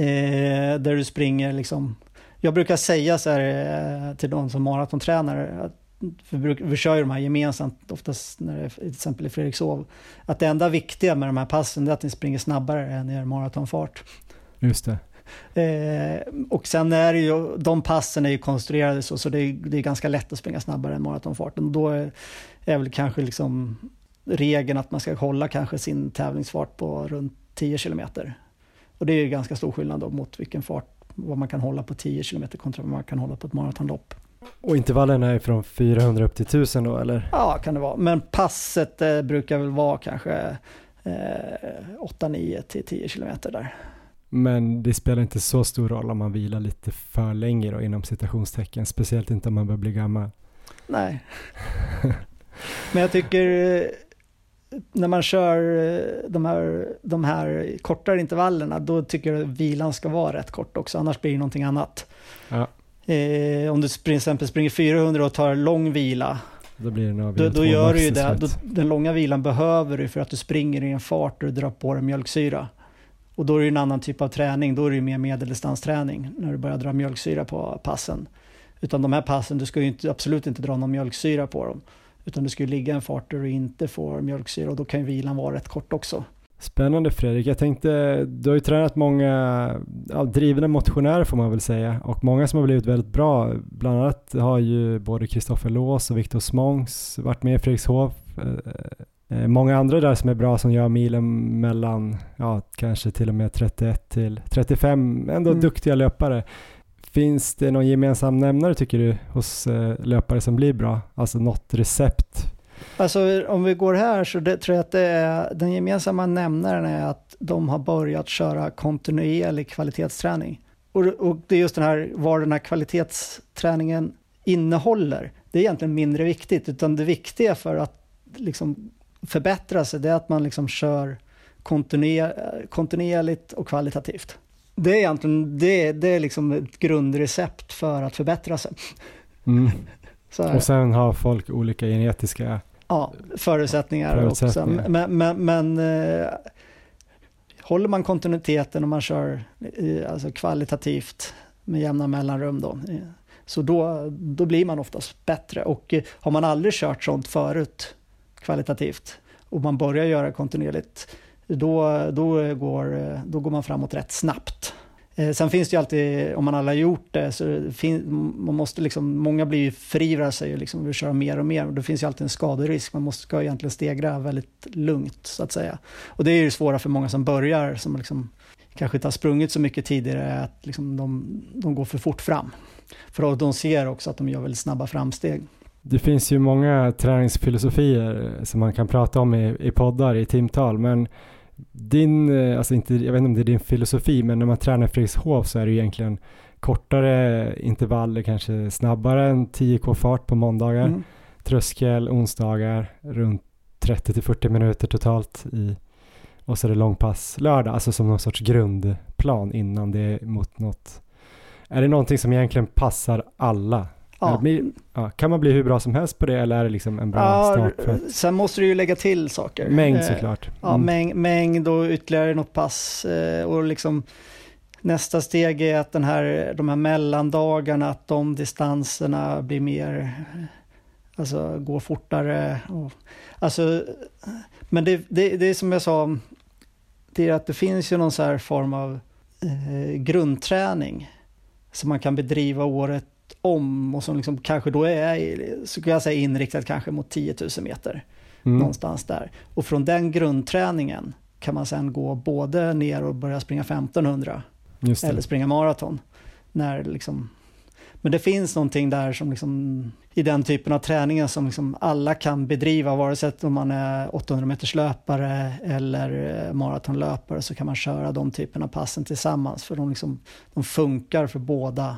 eh, där du springer liksom, jag brukar säga så här eh, till de som maratontränare, att vi, vi kör ju de här gemensamt, oftast när det är till exempel i Fredrikshov, att det enda viktiga med de här passen är att ni springer snabbare än er maratonfart. Just det. Eh, och sen är det ju, de passen är ju konstruerade så, så det är, det är ganska lätt att springa snabbare än maratonfarten. Då är, är väl kanske liksom regeln att man ska hålla kanske sin tävlingsfart på runt 10 kilometer. Och det är ju ganska stor skillnad då mot vilken fart, vad man kan hålla på 10 kilometer kontra vad man kan hålla på ett maratonlopp. Och intervallerna är från 400 upp till 1000 då eller? Ja, kan det vara. Men passet eh, brukar väl vara kanske eh, 8-9 till 10 kilometer där. Men det spelar inte så stor roll om man vilar lite för länge då inom citationstecken, speciellt inte om man börjar bli gammal. Nej. Men jag tycker eh, när man kör eh, de här, de här kortare intervallerna, då tycker jag att vilan ska vara rätt kort också, annars blir det någonting annat. Ja. Eh, om du till exempel springer 400 och tar lång vila, då, blir det då, då gör du ju det. Då, den långa vilan behöver du för att du springer i en fart och du drar på dig mjölksyra. Och då är det en annan typ av träning, då är det mer medeldistansträning när du börjar dra mjölksyra på passen. Utan de här passen, du ska ju inte, absolut inte dra någon mjölksyra på dem. Utan du ska ju ligga en fart där du inte får mjölksyra och då kan ju vilan vara rätt kort också. Spännande Fredrik. Jag tänkte, du har ju tränat många ja, drivna motionärer får man väl säga och många som har blivit väldigt bra. Bland annat har ju både Kristoffer Lås och Viktor Smångs varit med i Fredrikshof. Eh, eh, många andra där som är bra som gör milen mellan, ja kanske till och med 31 till 35, ändå mm. duktiga löpare. Finns det någon gemensam nämnare tycker du hos eh, löpare som blir bra? Alltså något recept Alltså om vi går här så det, tror jag att det är, den gemensamma nämnaren är att de har börjat köra kontinuerlig kvalitetsträning. Och, och det är just den här, vad den här kvalitetsträningen innehåller. Det är egentligen mindre viktigt, utan det viktiga för att liksom förbättra sig, det är att man liksom kör kontinuer, kontinuerligt och kvalitativt. Det är egentligen det, det är liksom ett grundrecept för att förbättra sig. Mm. och sen har folk olika genetiska ja, förutsättningar, förutsättningar. också. Men, men, men eh, håller man kontinuiteten och man kör eh, alltså kvalitativt med jämna mellanrum då, så då, då blir man oftast bättre. Och eh, har man aldrig kört sånt förut kvalitativt och man börjar göra kontinuerligt, då, då, går, då går man framåt rätt snabbt. Eh, sen finns det ju alltid, om man alla har gjort det, så finns, man måste liksom, många blir ju förivrar sig och liksom vill köra mer och mer. Och det finns ju alltid en skaderisk. Man måste, ska egentligen stegra väldigt lugnt, så att säga. Och det är ju svåra för många som börjar, som liksom, kanske inte har sprungit så mycket tidigare, att liksom de, de går för fort fram. För de ser också att de gör väldigt snabba framsteg. Det finns ju många träningsfilosofier som man kan prata om i, i poddar, i timtal, men din, eh, alltså inte, jag vet inte om det är din filosofi, men när man tränar Fredrikshof så är det egentligen kortare intervaller, kanske snabbare än 10k fart på måndagar. Mm. Tröskel onsdagar, runt 30 40 minuter totalt i och så är det långpass lördag, alltså som någon sorts grundplan innan det är mot något. Är det någonting som egentligen passar alla? Ja. Blir, ja, kan man bli hur bra som helst på det eller är det liksom en bra ja, start? Att... Sen måste du ju lägga till saker. Mängd eh, såklart. Mm. Ja, mäng, mängd och ytterligare något pass. Eh, och liksom, nästa steg är att den här, de här mellandagarna, att de distanserna blir mer, alltså går fortare. Och, alltså, men det, det, det är som jag sa, det är att det finns ju någon så här form av eh, grundträning som man kan bedriva året om och som liksom kanske då är, skulle jag säga inriktat kanske mot 10 000 meter. Mm. Någonstans där. Och från den grundträningen kan man sen gå både ner och börja springa 1500 eller springa maraton. När liksom, men det finns någonting där som liksom, i den typen av träningen som liksom alla kan bedriva, vare sig om man är 800 meters löpare eller eh, maratonlöpare så kan man köra de typerna av passen tillsammans för de, liksom, de funkar för båda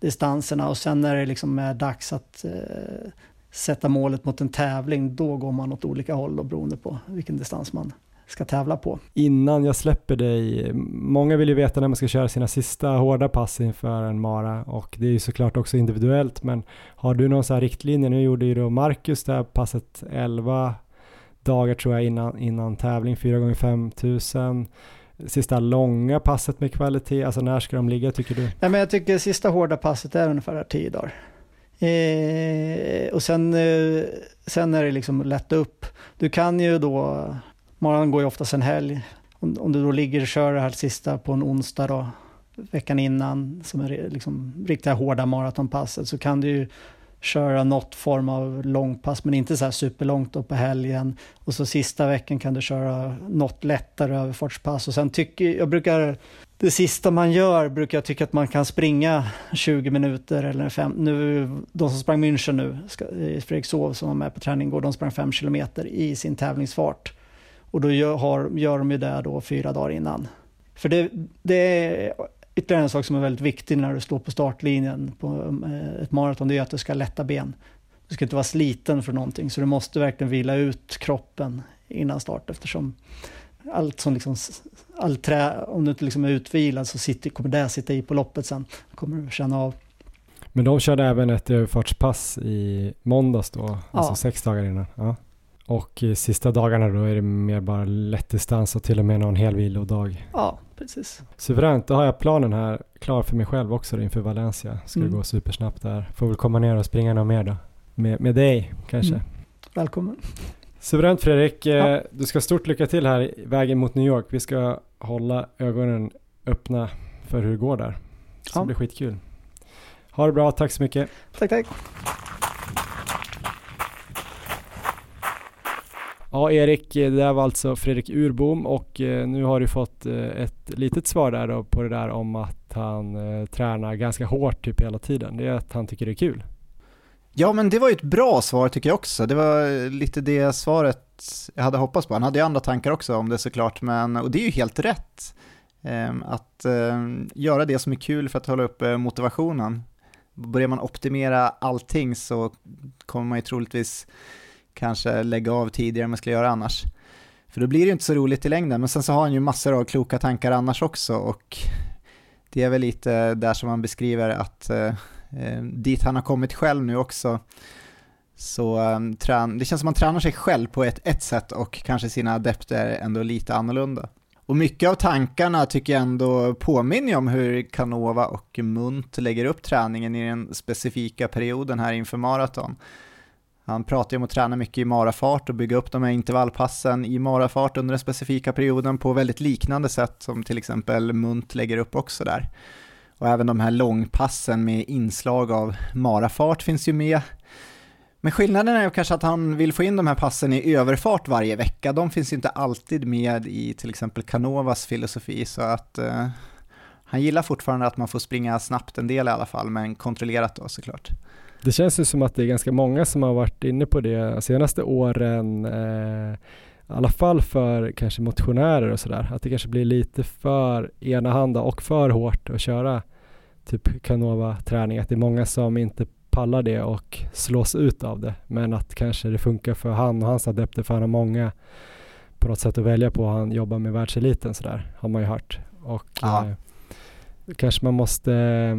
distanserna och sen när det liksom är dags att eh, sätta målet mot en tävling, då går man åt olika håll och beroende på vilken distans man ska tävla på. Innan jag släpper dig, många vill ju veta när man ska köra sina sista hårda pass inför en mara och det är ju såklart också individuellt men har du någon sån här riktlinje? Nu gjorde ju då Marcus det här passet 11 dagar tror jag innan, innan tävling, 4 gånger 5000 sista långa passet med kvalitet? Alltså när ska de ligga tycker du? Nej, men jag tycker sista hårda passet är ungefär tio dagar. Eh, och sen, eh, sen är det liksom lätta upp. Du kan ju då, morgonen går ju oftast en helg. Om, om du då ligger och kör det här sista på en onsdag då, veckan innan, som är liksom riktiga hårda maratonpasset, så kan du ju köra något form av långpass, men inte så här superlångt då på helgen. Och så sista veckan kan du köra något lättare överfartspass. Och sen tycker jag brukar, det sista man gör brukar jag tycka att man kan springa 20 minuter eller fem. Nu, de som sprang München nu, i Fredrikshov som var med på träning igår, de sprang 5 kilometer i sin tävlingsfart. Och då gör, har, gör de ju det då fyra dagar innan. För det, det är Ytterligare en sak som är väldigt viktig när du står på startlinjen på eh, ett maraton, det är att du ska lätta ben. Du ska inte vara sliten för någonting, så du måste verkligen vila ut kroppen innan start eftersom allt som liksom, all trä, om du inte liksom är utvilad så sitter, kommer det sitta i på loppet sen. kommer du känna av. Men de körde även ett överfartspass i måndags då, ja. alltså sex dagar innan. Ja. Och sista dagarna då är det mer bara lättdistans och till och med någon hel vilodag. Ja, precis. Suveränt, då har jag planen här klar för mig själv också inför Valencia. Ska mm. gå supersnabbt där. Får väl komma ner och springa något mer då. Med, med dig kanske. Mm. Välkommen. Suveränt Fredrik, ja. Eh, du ska stort lycka till här i vägen mot New York. Vi ska hålla ögonen öppna för hur det går där. Så ja. det blir skitkul. Ha det bra, tack så mycket. Tack, tack. Ja, Erik, eh, det där var alltså Fredrik Urbom och eh, nu har du fått eh, ett litet svar där då på det där om att han tränar ganska hårt typ hela tiden. Det är att han tycker det är kul. Ja, men det var ju ett bra svar tycker jag också. Det var lite det svaret jag hade hoppats på. Han hade ju andra tankar också om det såklart, men, och det är ju helt rätt. Ehm, att ehm, göra det som är kul för att hålla upp motivationen. Börjar man optimera allting så kommer man ju troligtvis kanske lägga av tidigare än man skulle göra annars. För då blir det ju inte så roligt i längden, men sen så har han ju massor av kloka tankar annars också och det är väl lite där som han beskriver att eh, eh, dit han har kommit själv nu också så um, trän det känns som att man tränar sig själv på ett, ett sätt och kanske sina adepter ändå lite annorlunda. Och mycket av tankarna tycker jag ändå påminner om hur Canova och Munt lägger upp träningen i den specifika perioden här inför maraton. Han pratar ju om att träna mycket i marafart och bygga upp de här intervallpassen i marafart under den specifika perioden på väldigt liknande sätt som till exempel Munt lägger upp också där. Och även de här långpassen med inslag av marafart finns ju med. Men skillnaden är ju kanske att han vill få in de här passen i överfart varje vecka. De finns ju inte alltid med i till exempel Canovas filosofi, så att eh, han gillar fortfarande att man får springa snabbt en del i alla fall, men kontrollerat då såklart. Det känns ju som att det är ganska många som har varit inne på det de senaste åren, eh, i alla fall för kanske motionärer och sådär, att det kanske blir lite för enahanda och för hårt att köra typ Canova-träning, att det är många som inte pallar det och slås ut av det, men att kanske det funkar för han och hans adepter, för han har många på något sätt att välja på. Han jobbar med världseliten sådär, har man ju hört. Och eh, kanske man måste eh,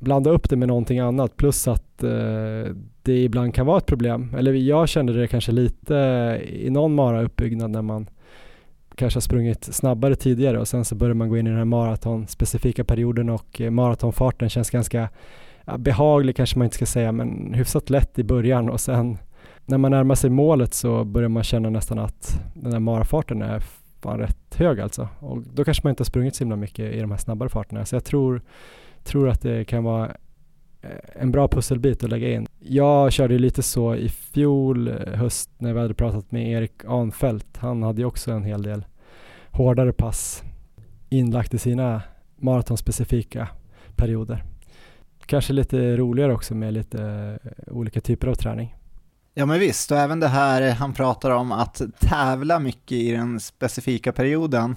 blanda upp det med någonting annat plus att eh, det ibland kan vara ett problem. Eller jag kände det kanske lite i någon mara-uppbyggnad när man kanske har sprungit snabbare tidigare och sen så börjar man gå in i den här maratonspecifika perioden och eh, maratonfarten känns ganska ja, behaglig kanske man inte ska säga men hyfsat lätt i början. Och sen när man närmar sig målet så börjar man känna nästan att den här marafarten är fan rätt hög alltså. Och då kanske man inte har sprungit så himla mycket i de här snabbare farterna. Så jag tror tror att det kan vara eh, en bra pusselbit att lägga in. Jag körde ju lite så i fjol eh, höst när vi hade pratat med Erik Anfält. Han hade ju också en hel del hårdare pass inlagt i sina maratonspecifika perioder. Kanske lite roligare också med lite eh, olika typer av träning. Ja men visst, och även det här han pratar om att tävla mycket i den specifika perioden.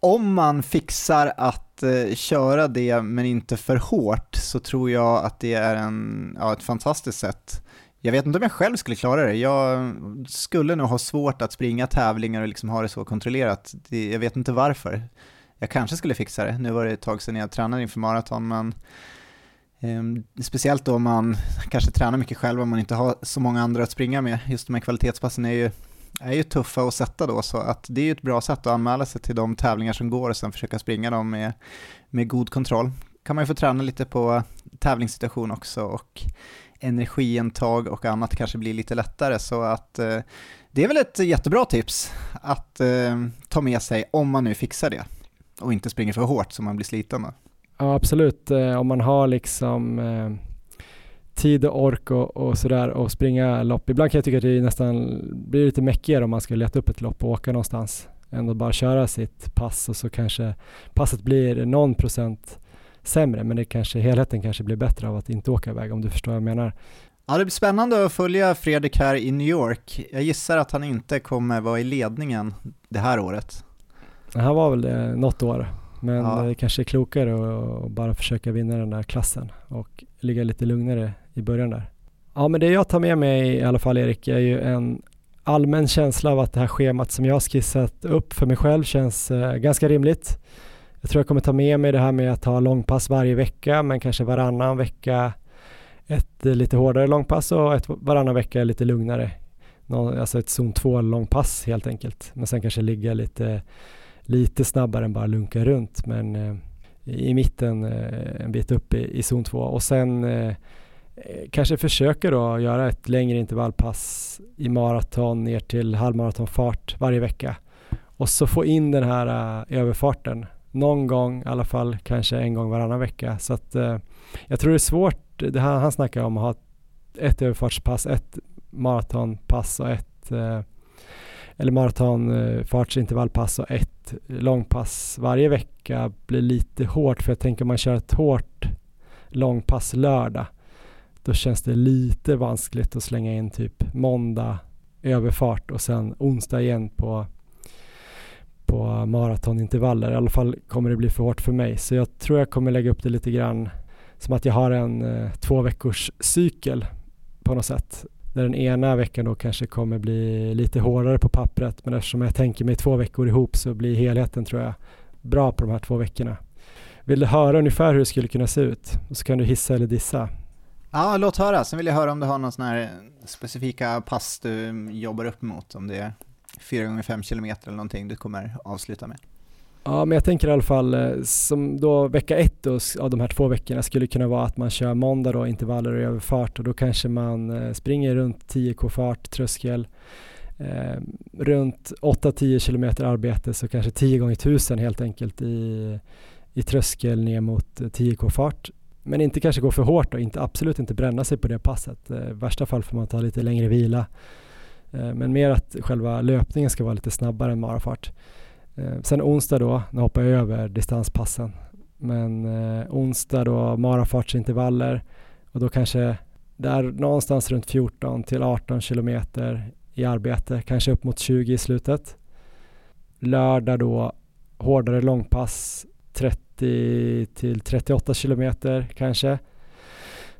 Om man fixar att eh, köra det men inte för hårt så tror jag att det är en, ja, ett fantastiskt sätt. Jag vet inte om jag själv skulle klara det. Jag skulle nog ha svårt att springa tävlingar och liksom ha det så kontrollerat. Det, jag vet inte varför. Jag kanske skulle fixa det. Nu var det ett tag sedan jag tränade inför maraton, men eh, speciellt då om man kanske tränar mycket själv och man inte har så många andra att springa med. Just de här kvalitetspassen är ju är ju tuffa att sätta då, så att det är ju ett bra sätt att anmäla sig till de tävlingar som går och sen försöka springa dem med, med god kontroll. kan man ju få träna lite på tävlingssituation också och energiintag och annat kanske blir lite lättare, så att eh, det är väl ett jättebra tips att eh, ta med sig om man nu fixar det och inte springer för hårt så man blir sliten. Då. Ja absolut, eh, om man har liksom eh, tid och ork och, och sådär och springa lopp. Ibland kan jag tycka att det nästan blir lite mäckigare om man ska leta upp ett lopp och åka någonstans än att bara köra sitt pass och så kanske passet blir någon procent sämre men det kanske, helheten kanske blir bättre av att inte åka iväg om du förstår vad jag menar. Ja, det blir spännande att följa Fredrik här i New York. Jag gissar att han inte kommer vara i ledningen det här året. Han var väl det något år, men ja. det kanske är klokare att bara försöka vinna den där klassen och ligga lite lugnare i början där. Ja, men det jag tar med mig i alla fall Erik är ju en allmän känsla av att det här schemat som jag har skissat upp för mig själv känns eh, ganska rimligt. Jag tror jag kommer ta med mig det här med att ha långpass varje vecka, men kanske varannan vecka ett eh, lite hårdare långpass och ett varannan vecka lite lugnare. Alltså ett zon 2 långpass helt enkelt. Men sen kanske ligga lite, lite snabbare än bara lunka runt, men eh, i mitten eh, en bit upp i, i zon 2 och sen Eh, Eh, kanske försöker då göra ett längre intervallpass i maraton ner till halvmaratonfart varje vecka och så få in den här uh, överfarten någon gång i alla fall, kanske en gång varannan vecka. Så att uh, jag tror det är svårt, det här han snackar om att ha ett överfartspass, ett maratonpass och ett uh, eller maratonfartsintervallpass och ett långpass varje vecka blir lite hårt för jag tänker om man kör ett hårt långpass lördag då känns det lite vanskligt att slänga in typ måndag överfart och sen onsdag igen på, på maratonintervaller. I alla fall kommer det bli för hårt för mig. Så jag tror jag kommer lägga upp det lite grann som att jag har en eh, två veckors cykel på något sätt. Där den ena veckan då kanske kommer bli lite hårdare på pappret men eftersom jag tänker mig två veckor ihop så blir helheten tror jag bra på de här två veckorna. Vill du höra ungefär hur det skulle kunna se ut? Och så kan du hissa eller dissa. Ja, låt höra. Sen vill jag höra om du har någon sån här specifika pass du jobbar upp mot. Om det är 4 gånger 5 km eller någonting du kommer avsluta med. Ja, men jag tänker i alla fall eh, som då vecka ett då, av de här två veckorna skulle kunna vara att man kör måndag då intervaller och överfart och då kanske man eh, springer runt 10k fart, tröskel, eh, runt 8-10 km arbete så kanske 10 gånger 1000 helt enkelt i, i tröskel ner mot eh, 10k fart. Men inte kanske gå för hårt och inte, absolut inte bränna sig på det passet. I värsta fall får man ta lite längre vila. Eh, men mer att själva löpningen ska vara lite snabbare än marafart. Eh, sen onsdag då, nu hoppar jag över distanspassen, men onsdag då marafartsintervaller och då kanske där någonstans runt 14 till 18 kilometer i arbete, kanske upp mot 20 i slutet. Lördag då hårdare långpass 30 till 38 kilometer kanske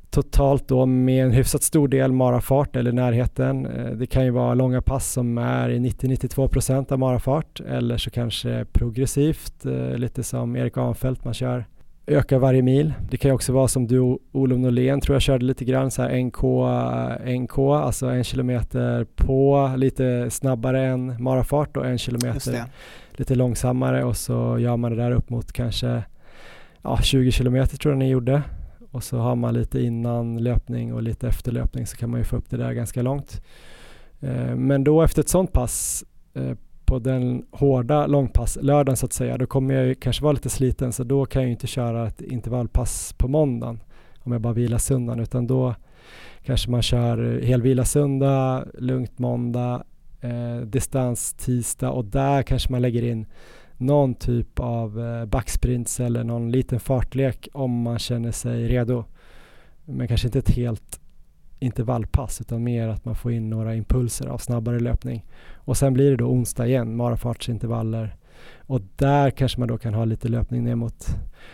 totalt då med en hyfsat stor del marafart eller närheten. Eh, det kan ju vara långa pass som är i 90-92% av marafart eller så kanske progressivt, eh, lite som Erik Anfält man kör ökar varje mil. Det kan ju också vara som du Olof Norlén tror jag körde lite grann så här NK, eh, NK, alltså en kilometer på lite snabbare än marafart och en kilometer lite långsammare och så gör man det där upp mot kanske ja, 20 kilometer tror jag ni gjorde och så har man lite innan löpning och lite efter löpning så kan man ju få upp det där ganska långt. Eh, men då efter ett sånt pass eh, på den hårda långpass lördagen så att säga, då kommer jag ju kanske vara lite sliten så då kan jag ju inte köra ett intervallpass på måndagen om jag bara vilar söndagen utan då kanske man kör helvila söndag, lugnt måndag, eh, distans tisdag och där kanske man lägger in någon typ av eh, backsprints eller någon liten fartlek om man känner sig redo. Men kanske inte ett helt intervallpass utan mer att man får in några impulser av snabbare löpning. Och sen blir det då onsdag igen, marafartsintervaller. Och där kanske man då kan ha lite löpning ner mot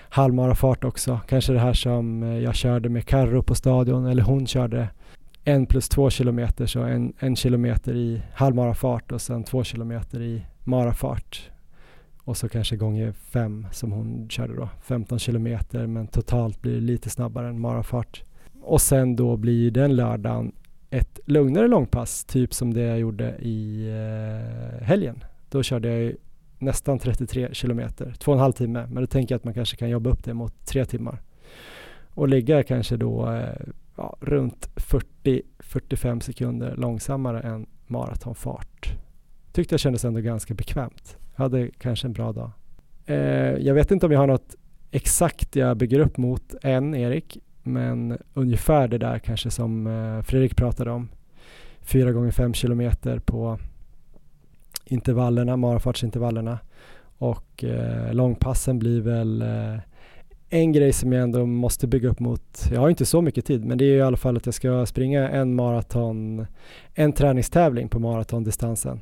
halvmarafart också. Kanske det här som eh, jag körde med Karro på stadion eller hon körde en plus två kilometer så en, en kilometer i halvmarafart och sen två kilometer i marafart och så kanske gånger fem som hon körde då, 15 kilometer men totalt blir det lite snabbare än marafart. Och sen då blir den lördagen ett lugnare långpass, typ som det jag gjorde i eh, helgen. Då körde jag nästan 33 kilometer, två och en halv timme, men då tänker jag att man kanske kan jobba upp det mot tre timmar. Och ligga kanske då eh, ja, runt 40-45 sekunder långsammare än maratonfart. Tyckte jag kändes ändå ganska bekvämt. Jag hade kanske en bra dag. Eh, jag vet inte om jag har något exakt jag bygger upp mot än, Erik, men ungefär det där kanske som eh, Fredrik pratade om. Fyra gånger fem kilometer på intervallerna, marafartsintervallerna och eh, långpassen blir väl eh, en grej som jag ändå måste bygga upp mot, jag har inte så mycket tid, men det är i alla fall att jag ska springa en maraton, en träningstävling på maratondistansen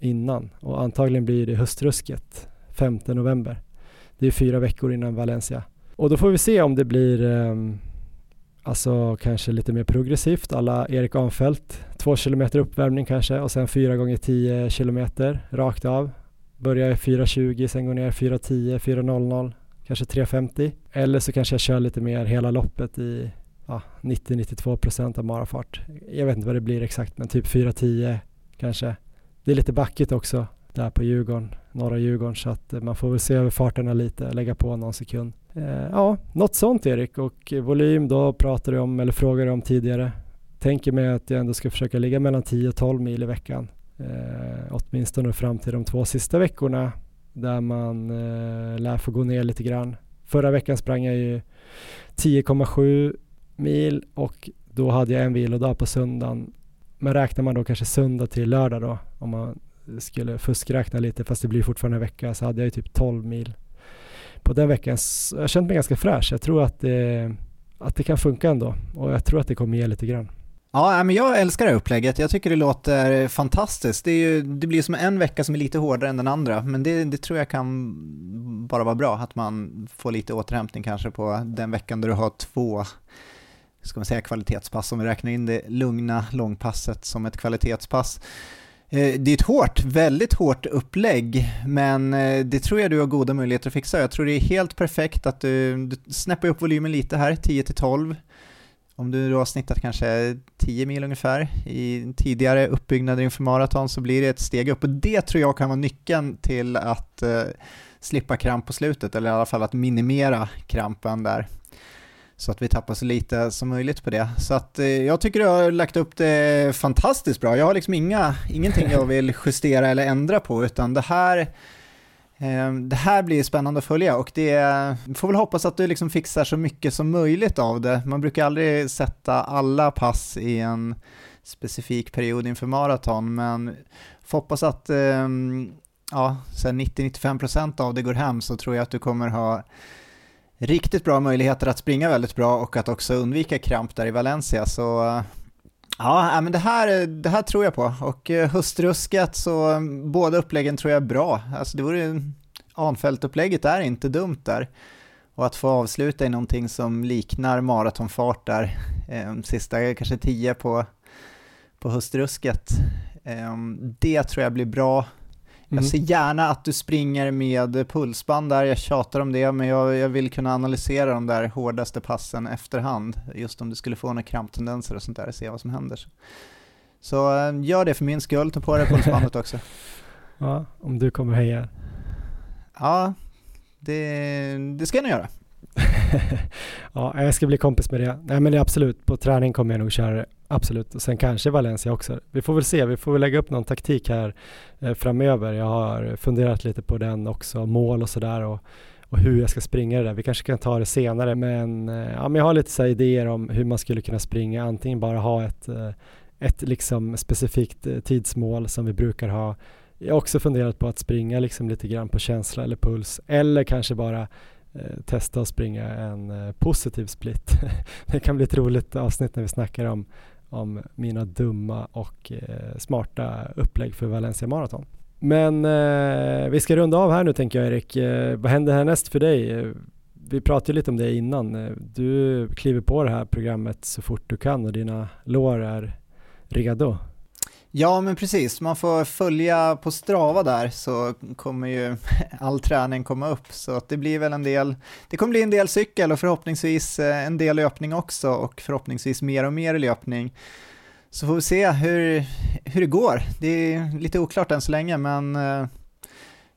innan och antagligen blir det höstrusket 5 november. Det är fyra veckor innan Valencia. Och då får vi se om det blir um, alltså kanske lite mer progressivt alla Erik Anfält. Två kilometer uppvärmning kanske och sen fyra gånger tio kilometer rakt av. Börjar 4.20, sen går ner 4.10, 4.00, kanske 3.50. Eller så kanske jag kör lite mer hela loppet i ja, 90-92% av marafart. Jag vet inte vad det blir exakt men typ 4.10 kanske. Det är lite backigt också där på Djurgården, norra Djurgården, så att eh, man får väl se över farterna lite, lägga på någon sekund. Eh, ja, något sånt Erik och volym då pratar du om, eller frågar du om tidigare. Tänker mig att jag ändå ska försöka ligga mellan 10 och 12 mil i veckan. Eh, åtminstone fram till de två sista veckorna där man eh, lär få gå ner lite grann. Förra veckan sprang jag ju 10,7 mil och då hade jag en vilodag på söndagen men räknar man då kanske söndag till lördag då, om man skulle fuskräkna lite, fast det blir fortfarande en vecka, så hade jag ju typ 12 mil på den veckan. Jag har känt mig ganska fräsch. Jag tror att det, att det kan funka ändå och jag tror att det kommer ge lite grann. Ja, men jag älskar det här upplägget. Jag tycker det låter fantastiskt. Det, är ju, det blir som en vecka som är lite hårdare än den andra, men det, det, tror jag kan bara vara bra, att man får lite återhämtning kanske på den veckan där du har två ska man säga kvalitetspass, om vi räknar in det lugna långpasset som ett kvalitetspass. Eh, det är ett hårt, väldigt hårt upplägg, men eh, det tror jag du har goda möjligheter att fixa. Jag tror det är helt perfekt att du, du snäpper upp volymen lite här, 10 12 om du då har snittat kanske 10 mil ungefär i tidigare uppbyggnader inför maraton så blir det ett steg upp och det tror jag kan vara nyckeln till att eh, slippa kramp på slutet eller i alla fall att minimera krampen där så att vi tappar så lite som möjligt på det. Så att eh, jag tycker du har lagt upp det fantastiskt bra. Jag har liksom inga, ingenting jag vill justera eller ändra på utan det här Ehm, det här blir spännande att följa och det får väl hoppas att du liksom fixar så mycket som möjligt av det. Man brukar aldrig sätta alla pass i en specifik period inför maraton, men får hoppas att ehm, ja, 90-95% av det går hem så tror jag att du kommer ha riktigt bra möjligheter att springa väldigt bra och att också undvika kramp där i Valencia. Så Ja, äh, men det här, det här tror jag på. Och eh, höstrusket så mm, båda uppläggen tror jag är bra. Alltså det vore Anfältupplägget är inte dumt där. Och att få avsluta i någonting som liknar maratonfart där, eh, sista kanske tio på, på höstrusket. Eh, det tror jag blir bra. Jag ser mm. gärna att du springer med pulsband där, jag tjatar om det, men jag, jag, vill kunna analysera de där hårdaste passen efterhand, just om du skulle få några kramptendenser och sånt där, se vad som händer. Så äh, gör det för min skull, ta på dig pulsbandet också. ja, om du kommer heja. Ja, det, det ska jag nog göra. ja, jag ska bli kompis med det. Nej men det är absolut, på träning kommer jag nog köra det. Absolut, och sen kanske Valencia också. Vi får väl se, vi får väl lägga upp någon taktik här eh, framöver. Jag har funderat lite på den också, mål och sådär och, och hur jag ska springa det där. Vi kanske kan ta det senare, men, eh, ja, men jag har lite så idéer om hur man skulle kunna springa. Antingen bara ha ett, eh, ett liksom specifikt eh, tidsmål som vi brukar ha. Jag har också funderat på att springa liksom lite grann på känsla eller puls, eller kanske bara Eh, testa att springa en eh, positiv split. det kan bli ett roligt avsnitt när vi snackar om, om mina dumma och eh, smarta upplägg för Valencia Marathon. Men eh, vi ska runda av här nu tänker jag Erik. Eh, vad händer härnäst för dig? Vi pratade lite om det innan. Du kliver på det här programmet så fort du kan och dina lår är redo. Ja, men precis. Man får följa på Strava där så kommer ju all träning komma upp. Så att det blir väl en del, det kommer bli en del cykel och förhoppningsvis eh, en del löpning också och förhoppningsvis mer och mer löpning. Så får vi se hur, hur det går. Det är lite oklart än så länge, men eh,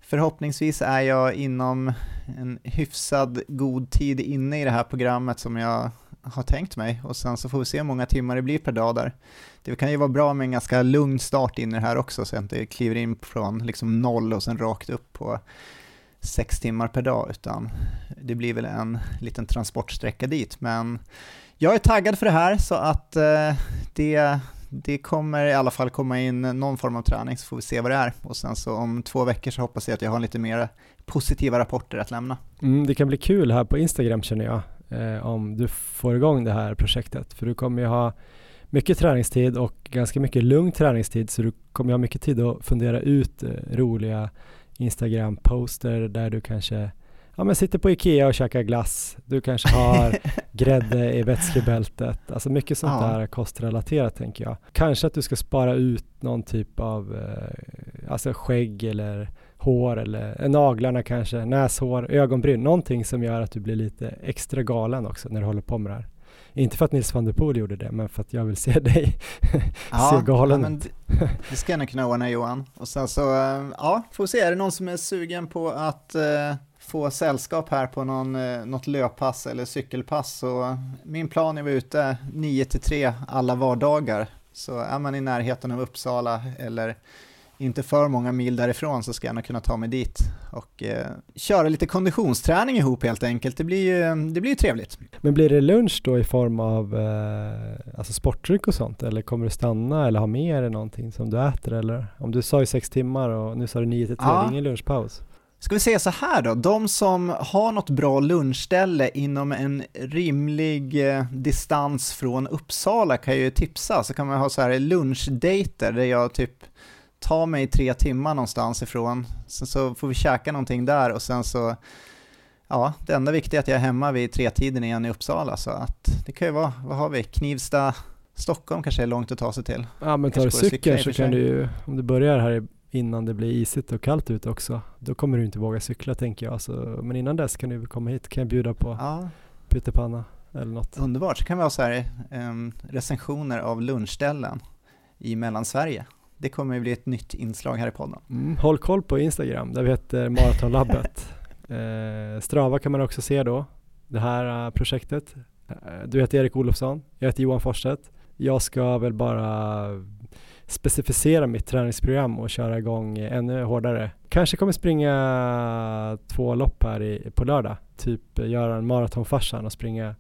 förhoppningsvis är jag inom en hyfsad god tid inne i det här programmet som jag har tänkt mig och sen så får vi se hur många timmar det blir per dag där. Det kan ju vara bra med en ganska lugn start in i det här också så jag inte kliver in från liksom noll och sen rakt upp på sex timmar per dag utan det blir väl en liten transportsträcka dit men jag är taggad för det här så att eh, det, det kommer i alla fall komma in någon form av träning så får vi se vad det är och sen så om två veckor så hoppas jag att jag har lite mer positiva rapporter att lämna. Mm, det kan bli kul här på Instagram känner jag eh, om du får igång det här projektet. För du kommer ju ha mycket träningstid och ganska mycket lugn träningstid så du kommer ha mycket tid att fundera ut eh, roliga Instagram-poster där du kanske ja, men sitter på Ikea och käkar glass. Du kanske har grädde i vätskebältet. Alltså mycket sånt ja. där kostrelaterat tänker jag. Kanske att du ska spara ut någon typ av eh, alltså skägg eller hår eller eh, naglarna kanske, näshår, ögonbryn, någonting som gör att du blir lite extra galen också när du håller på med det här. Inte för att Nils van der Poel gjorde det, men för att jag vill se dig ja, se galen ja, ut. det ska jag nog kunna ordna Johan. Och sen så, eh, ja, får vi se, är det någon som är sugen på att uh, få sällskap här på någon, uh, något löppass eller cykelpass så min plan är att vara ute 9 till 3 alla vardagar. Så är man i närheten av Uppsala eller inte för många mil därifrån så ska jag nog kunna ta mig dit och eh, köra lite konditionsträning ihop helt enkelt. Det blir ju det blir trevligt. Men blir det lunch då i form av eh, alltså sportdryck och sånt eller kommer du stanna eller ha med dig någonting som du äter eller? Om du sa ju sex timmar och nu sa du nio till tre, ja. det är ingen lunchpaus. Ska vi säga så här då, de som har något bra lunchställe inom en rimlig eh, distans från Uppsala kan ju tipsa, så kan man ha så här lunchdejter där jag typ tar mig tre timmar någonstans ifrån, sen så får vi käka någonting där och sen så Ja, det enda viktiga är att jag är hemma vid tretiden igen i Uppsala, så att det kan ju vara, vad har vi, Knivsta, Stockholm kanske är långt att ta sig till. Ja men tar du cykeln så kan du ju, om du börjar här innan det blir isigt och kallt ute också, då kommer du inte våga cykla tänker jag. Så, men innan dess kan du komma hit, kan jag bjuda på ja. pyttipanna eller något. Underbart, så kan vi ha så här um, recensioner av lunchställen i Mellansverige. Det kommer ju bli ett nytt inslag här i podden. Mm, håll koll på Instagram, där vi heter Maratonlabbet. eh, Strava kan man också se då, det här uh, projektet. Uh, du heter Erik Olofsson, jag heter Johan Forsstedt. Jag ska väl bara specificera mitt träningsprogram och köra igång ännu hårdare. Kanske kommer springa två lopp här i, på lördag, typ göra en maratonfarsan och springa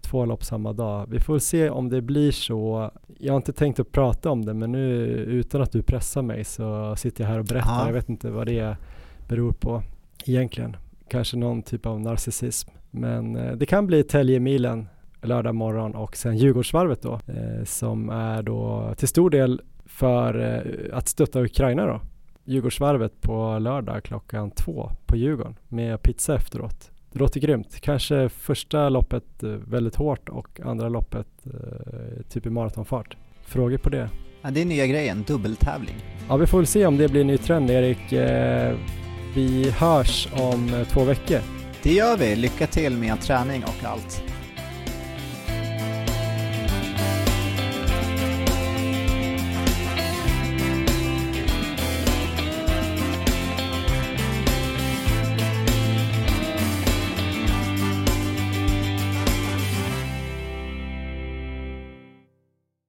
två lopp samma dag. Vi får se om det blir så. Jag har inte tänkt att prata om det men nu utan att du pressar mig så sitter jag här och berättar. Aha. Jag vet inte vad det beror på egentligen. Kanske någon typ av narcissism. Men eh, det kan bli Täljemilen lördag morgon och sen Djurgårdsvarvet då eh, som är då till stor del för eh, att stötta Ukraina då. Djurgårdsvarvet på lördag klockan två på Djurgården med pizza efteråt. Det låter grymt. Kanske första loppet eh, väldigt hårt och andra loppet eh, typ i maratonfart. Frågor på det? Ja, det är nya grejen, dubbeltävling. Ja, vi får väl se om det blir en ny trend Erik. Vi hörs om två veckor. Det gör vi. Lycka till med träning och allt.